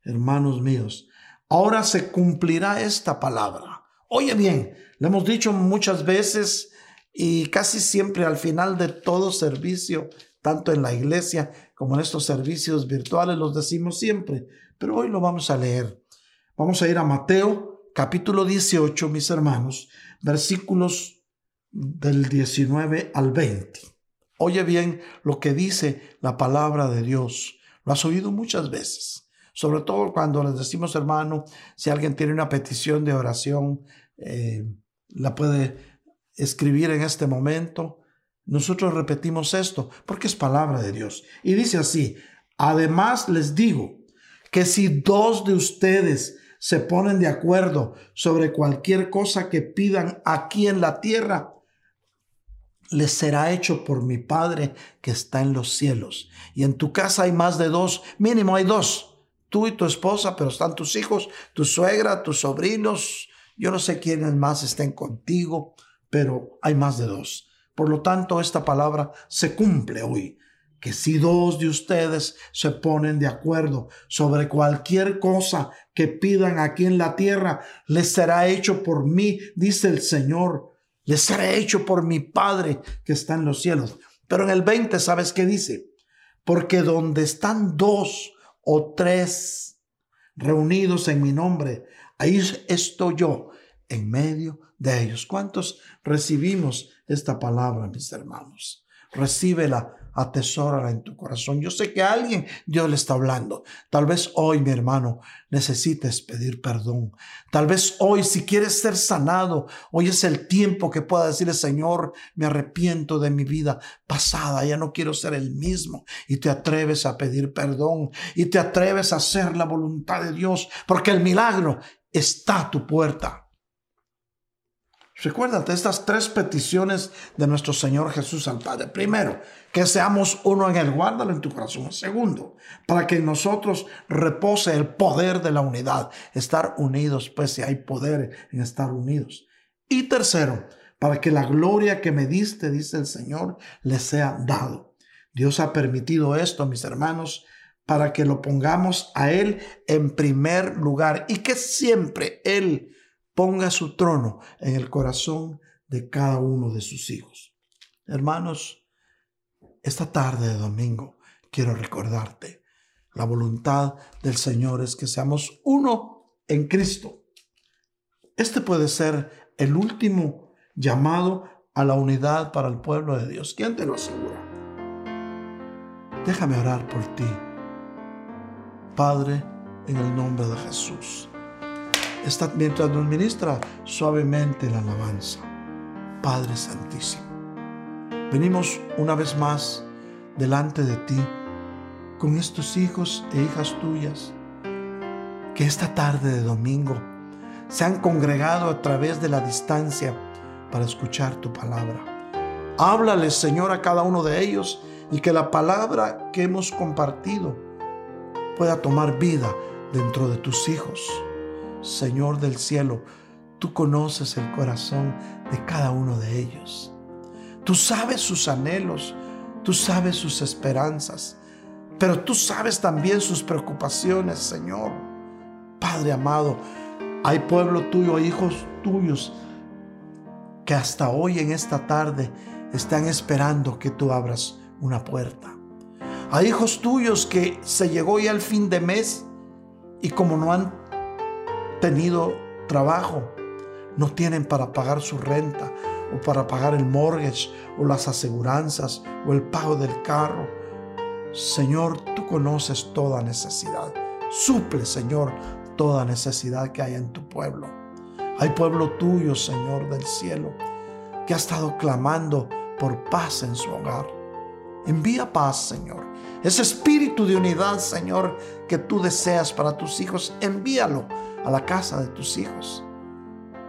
Hermanos míos, ahora se cumplirá esta palabra. Oye bien, le hemos dicho muchas veces y casi siempre al final de todo servicio, tanto en la iglesia como en estos servicios virtuales, los decimos siempre, pero hoy lo vamos a leer. Vamos a ir a Mateo capítulo 18, mis hermanos, versículos del 19 al 20. Oye bien lo que dice la palabra de Dios. Lo has oído muchas veces. Sobre todo cuando les decimos, hermano, si alguien tiene una petición de oración, eh, la puede escribir en este momento. Nosotros repetimos esto porque es palabra de Dios. Y dice así, además les digo que si dos de ustedes se ponen de acuerdo sobre cualquier cosa que pidan aquí en la tierra, les será hecho por mi Padre que está en los cielos. Y en tu casa hay más de dos, mínimo hay dos, tú y tu esposa, pero están tus hijos, tu suegra, tus sobrinos, yo no sé quiénes más estén contigo, pero hay más de dos. Por lo tanto, esta palabra se cumple hoy, que si dos de ustedes se ponen de acuerdo sobre cualquier cosa que pidan aquí en la tierra, les será hecho por mí, dice el Señor les será hecho por mi Padre que está en los cielos. Pero en el 20, ¿sabes qué dice? Porque donde están dos o tres reunidos en mi nombre, ahí estoy yo en medio de ellos. ¿Cuántos recibimos esta palabra, mis hermanos? Recíbela atesórala en tu corazón. Yo sé que a alguien Dios le está hablando. Tal vez hoy, mi hermano, necesites pedir perdón. Tal vez hoy, si quieres ser sanado, hoy es el tiempo que pueda decirle, Señor, me arrepiento de mi vida pasada, ya no quiero ser el mismo. Y te atreves a pedir perdón y te atreves a hacer la voluntad de Dios, porque el milagro está a tu puerta. Recuérdate estas tres peticiones de nuestro Señor Jesús al Padre. Primero, que seamos uno en Él. Guárdalo en tu corazón. Segundo, para que en nosotros repose el poder de la unidad. Estar unidos, pues si hay poder en estar unidos. Y tercero, para que la gloria que me diste, dice el Señor, le sea dado. Dios ha permitido esto, mis hermanos, para que lo pongamos a Él en primer lugar y que siempre Él ponga su trono en el corazón de cada uno de sus hijos. Hermanos, esta tarde de domingo quiero recordarte, la voluntad del Señor es que seamos uno en Cristo. Este puede ser el último llamado a la unidad para el pueblo de Dios. ¿Quién te lo asegura? Déjame orar por ti. Padre, en el nombre de Jesús está, mientras nos ministra suavemente la alabanza. Padre Santísimo, venimos una vez más delante de ti con estos hijos e hijas tuyas que esta tarde de domingo se han congregado a través de la distancia para escuchar tu palabra. Háblales, Señor, a cada uno de ellos y que la palabra que hemos compartido pueda tomar vida dentro de tus hijos. Señor del cielo, tú conoces el corazón de cada uno de ellos. Tú sabes sus anhelos, tú sabes sus esperanzas, pero tú sabes también sus preocupaciones, Señor. Padre amado, hay pueblo tuyo, hijos tuyos, que hasta hoy en esta tarde están esperando que tú abras una puerta. Hay hijos tuyos que se llegó ya el fin de mes y como no han tenido trabajo, no tienen para pagar su renta o para pagar el mortgage o las aseguranzas o el pago del carro. Señor, tú conoces toda necesidad. Suple, Señor, toda necesidad que hay en tu pueblo. Hay pueblo tuyo, Señor del cielo, que ha estado clamando por paz en su hogar. Envía paz, Señor. Ese espíritu de unidad, Señor, que tú deseas para tus hijos, envíalo a la casa de tus hijos.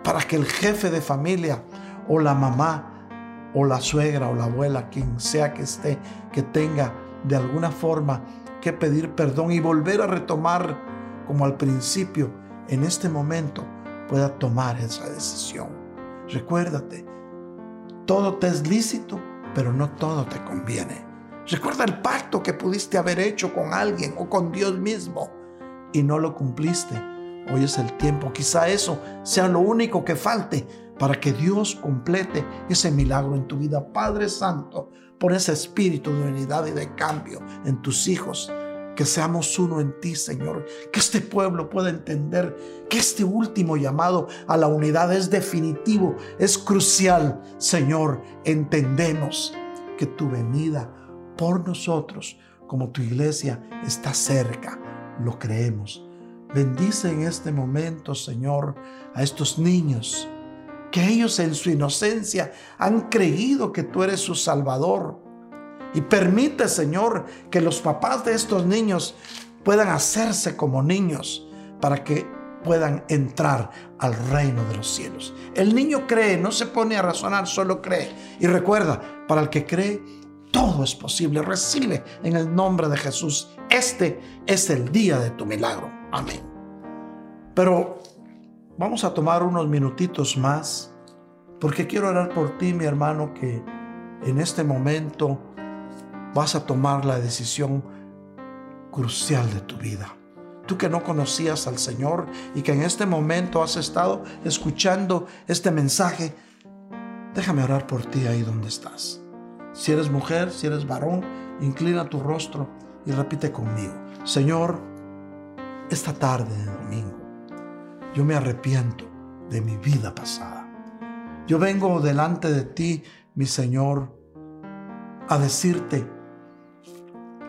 Para que el jefe de familia o la mamá o la suegra o la abuela, quien sea que esté, que tenga de alguna forma que pedir perdón y volver a retomar como al principio, en este momento pueda tomar esa decisión. Recuérdate, todo te es lícito, pero no todo te conviene. Recuerda el pacto que pudiste haber hecho con alguien o con Dios mismo y no lo cumpliste. Hoy es el tiempo. Quizá eso sea lo único que falte para que Dios complete ese milagro en tu vida. Padre Santo, por ese espíritu de unidad y de cambio en tus hijos. Que seamos uno en ti, Señor. Que este pueblo pueda entender que este último llamado a la unidad es definitivo, es crucial. Señor, entendemos que tu venida por nosotros como tu iglesia está cerca. Lo creemos. Bendice en este momento, Señor, a estos niños que ellos en su inocencia han creído que tú eres su Salvador. Y permite, Señor, que los papás de estos niños puedan hacerse como niños para que puedan entrar al reino de los cielos. El niño cree, no se pone a razonar, solo cree. Y recuerda, para el que cree, todo es posible. Recibe en el nombre de Jesús. Este es el día de tu milagro. Amén. Pero vamos a tomar unos minutitos más porque quiero orar por ti, mi hermano, que en este momento vas a tomar la decisión crucial de tu vida. Tú que no conocías al Señor y que en este momento has estado escuchando este mensaje, déjame orar por ti ahí donde estás. Si eres mujer, si eres varón, inclina tu rostro y repite conmigo. Señor, esta tarde de domingo, yo me arrepiento de mi vida pasada. Yo vengo delante de ti, mi Señor, a decirte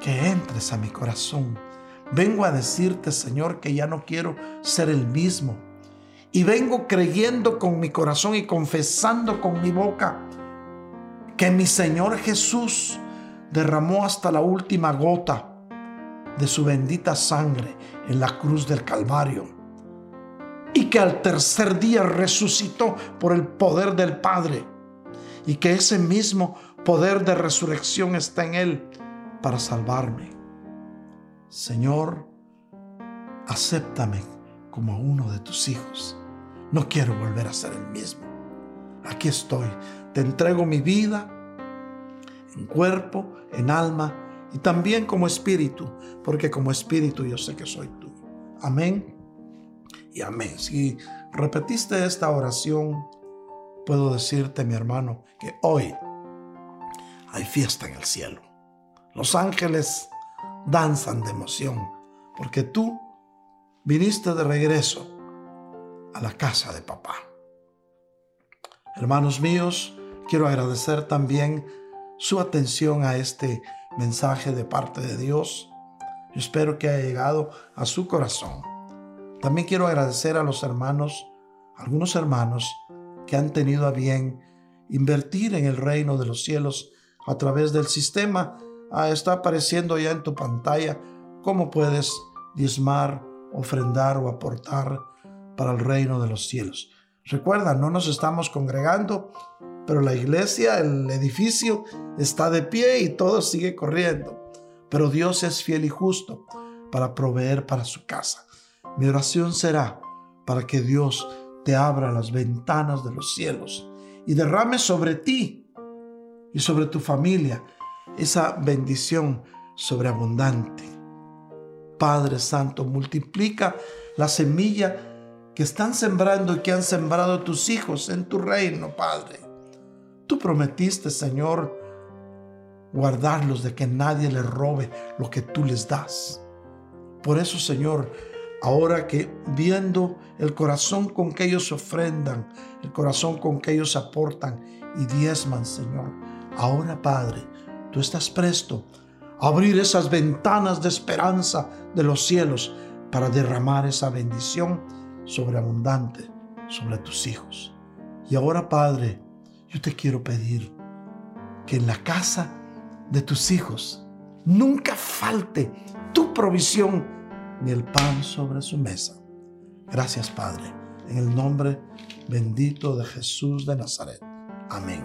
que entres a mi corazón. Vengo a decirte, Señor, que ya no quiero ser el mismo. Y vengo creyendo con mi corazón y confesando con mi boca que mi Señor Jesús derramó hasta la última gota de su bendita sangre en la cruz del Calvario y que al tercer día resucitó por el poder del Padre y que ese mismo poder de resurrección está en Él para salvarme. Señor, acéptame como uno de tus hijos. No quiero volver a ser el mismo. Aquí estoy te entrego mi vida en cuerpo, en alma y también como espíritu, porque como espíritu yo sé que soy tú. Amén y amén. Si repetiste esta oración, puedo decirte, mi hermano, que hoy hay fiesta en el cielo. Los ángeles danzan de emoción, porque tú viniste de regreso a la casa de papá. Hermanos míos, quiero agradecer también su atención a este mensaje de parte de Dios. Espero que haya llegado a su corazón. También quiero agradecer a los hermanos, algunos hermanos que han tenido a bien invertir en el reino de los cielos a través del sistema. Ah, está apareciendo ya en tu pantalla cómo puedes diezmar, ofrendar o aportar para el reino de los cielos. Recuerda, no nos estamos congregando, pero la iglesia, el edificio está de pie y todo sigue corriendo. Pero Dios es fiel y justo para proveer para su casa. Mi oración será para que Dios te abra las ventanas de los cielos y derrame sobre ti y sobre tu familia esa bendición sobreabundante. Padre Santo, multiplica la semilla que están sembrando y que han sembrado tus hijos en tu reino, Padre. Tú prometiste, Señor, guardarlos de que nadie les robe lo que tú les das. Por eso, Señor, ahora que viendo el corazón con que ellos ofrendan, el corazón con que ellos aportan y diezman, Señor, ahora, Padre, tú estás presto abrir esas ventanas de esperanza de los cielos para derramar esa bendición sobreabundante sobre tus hijos. Y ahora, Padre, yo te quiero pedir que en la casa de tus hijos nunca falte tu provisión ni el pan sobre su mesa. Gracias, Padre, en el nombre bendito de Jesús de Nazaret. Amén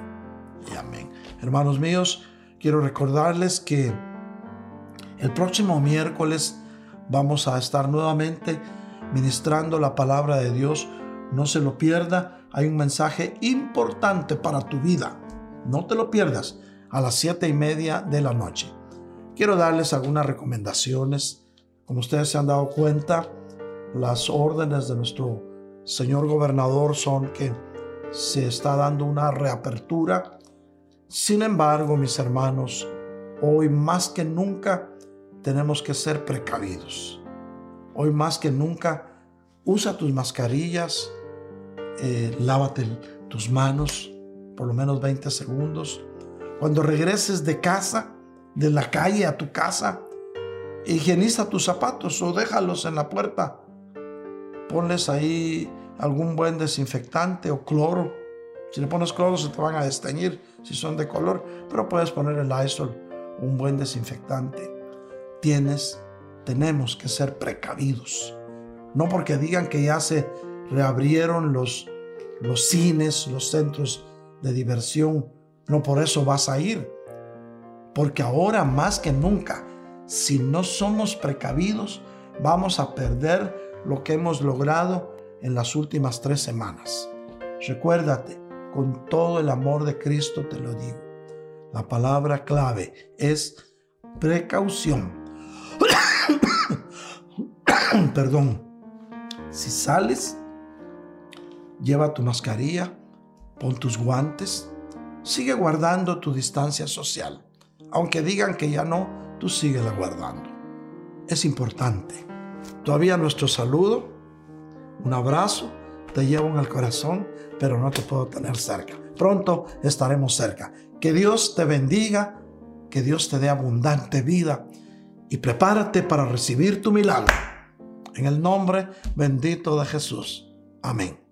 y amén. Hermanos míos, quiero recordarles que el próximo miércoles vamos a estar nuevamente ministrando la palabra de Dios. No se lo pierda. Hay un mensaje importante para tu vida. No te lo pierdas a las siete y media de la noche. Quiero darles algunas recomendaciones. Como ustedes se han dado cuenta, las órdenes de nuestro señor gobernador son que se está dando una reapertura. Sin embargo, mis hermanos, hoy más que nunca tenemos que ser precavidos. Hoy más que nunca, usa tus mascarillas, eh, lávate tus manos por lo menos 20 segundos. Cuando regreses de casa, de la calle a tu casa, higieniza tus zapatos o déjalos en la puerta. Ponles ahí algún buen desinfectante o cloro. Si le pones cloro se te van a desteñir si son de color, pero puedes poner el Lysol, un buen desinfectante tienes, tenemos que ser precavidos. No porque digan que ya se reabrieron los, los cines, los centros de diversión, no por eso vas a ir. Porque ahora más que nunca, si no somos precavidos, vamos a perder lo que hemos logrado en las últimas tres semanas. Recuérdate, con todo el amor de Cristo te lo digo. La palabra clave es precaución. Perdón. Si sales, lleva tu mascarilla, pon tus guantes, sigue guardando tu distancia social. Aunque digan que ya no, tú síguela guardando. Es importante. Todavía nuestro saludo, un abrazo, te llevo en el corazón, pero no te puedo tener cerca. Pronto estaremos cerca. Que Dios te bendiga, que Dios te dé abundante vida y prepárate para recibir tu milagro. En el nombre bendito de Jesús. Amén.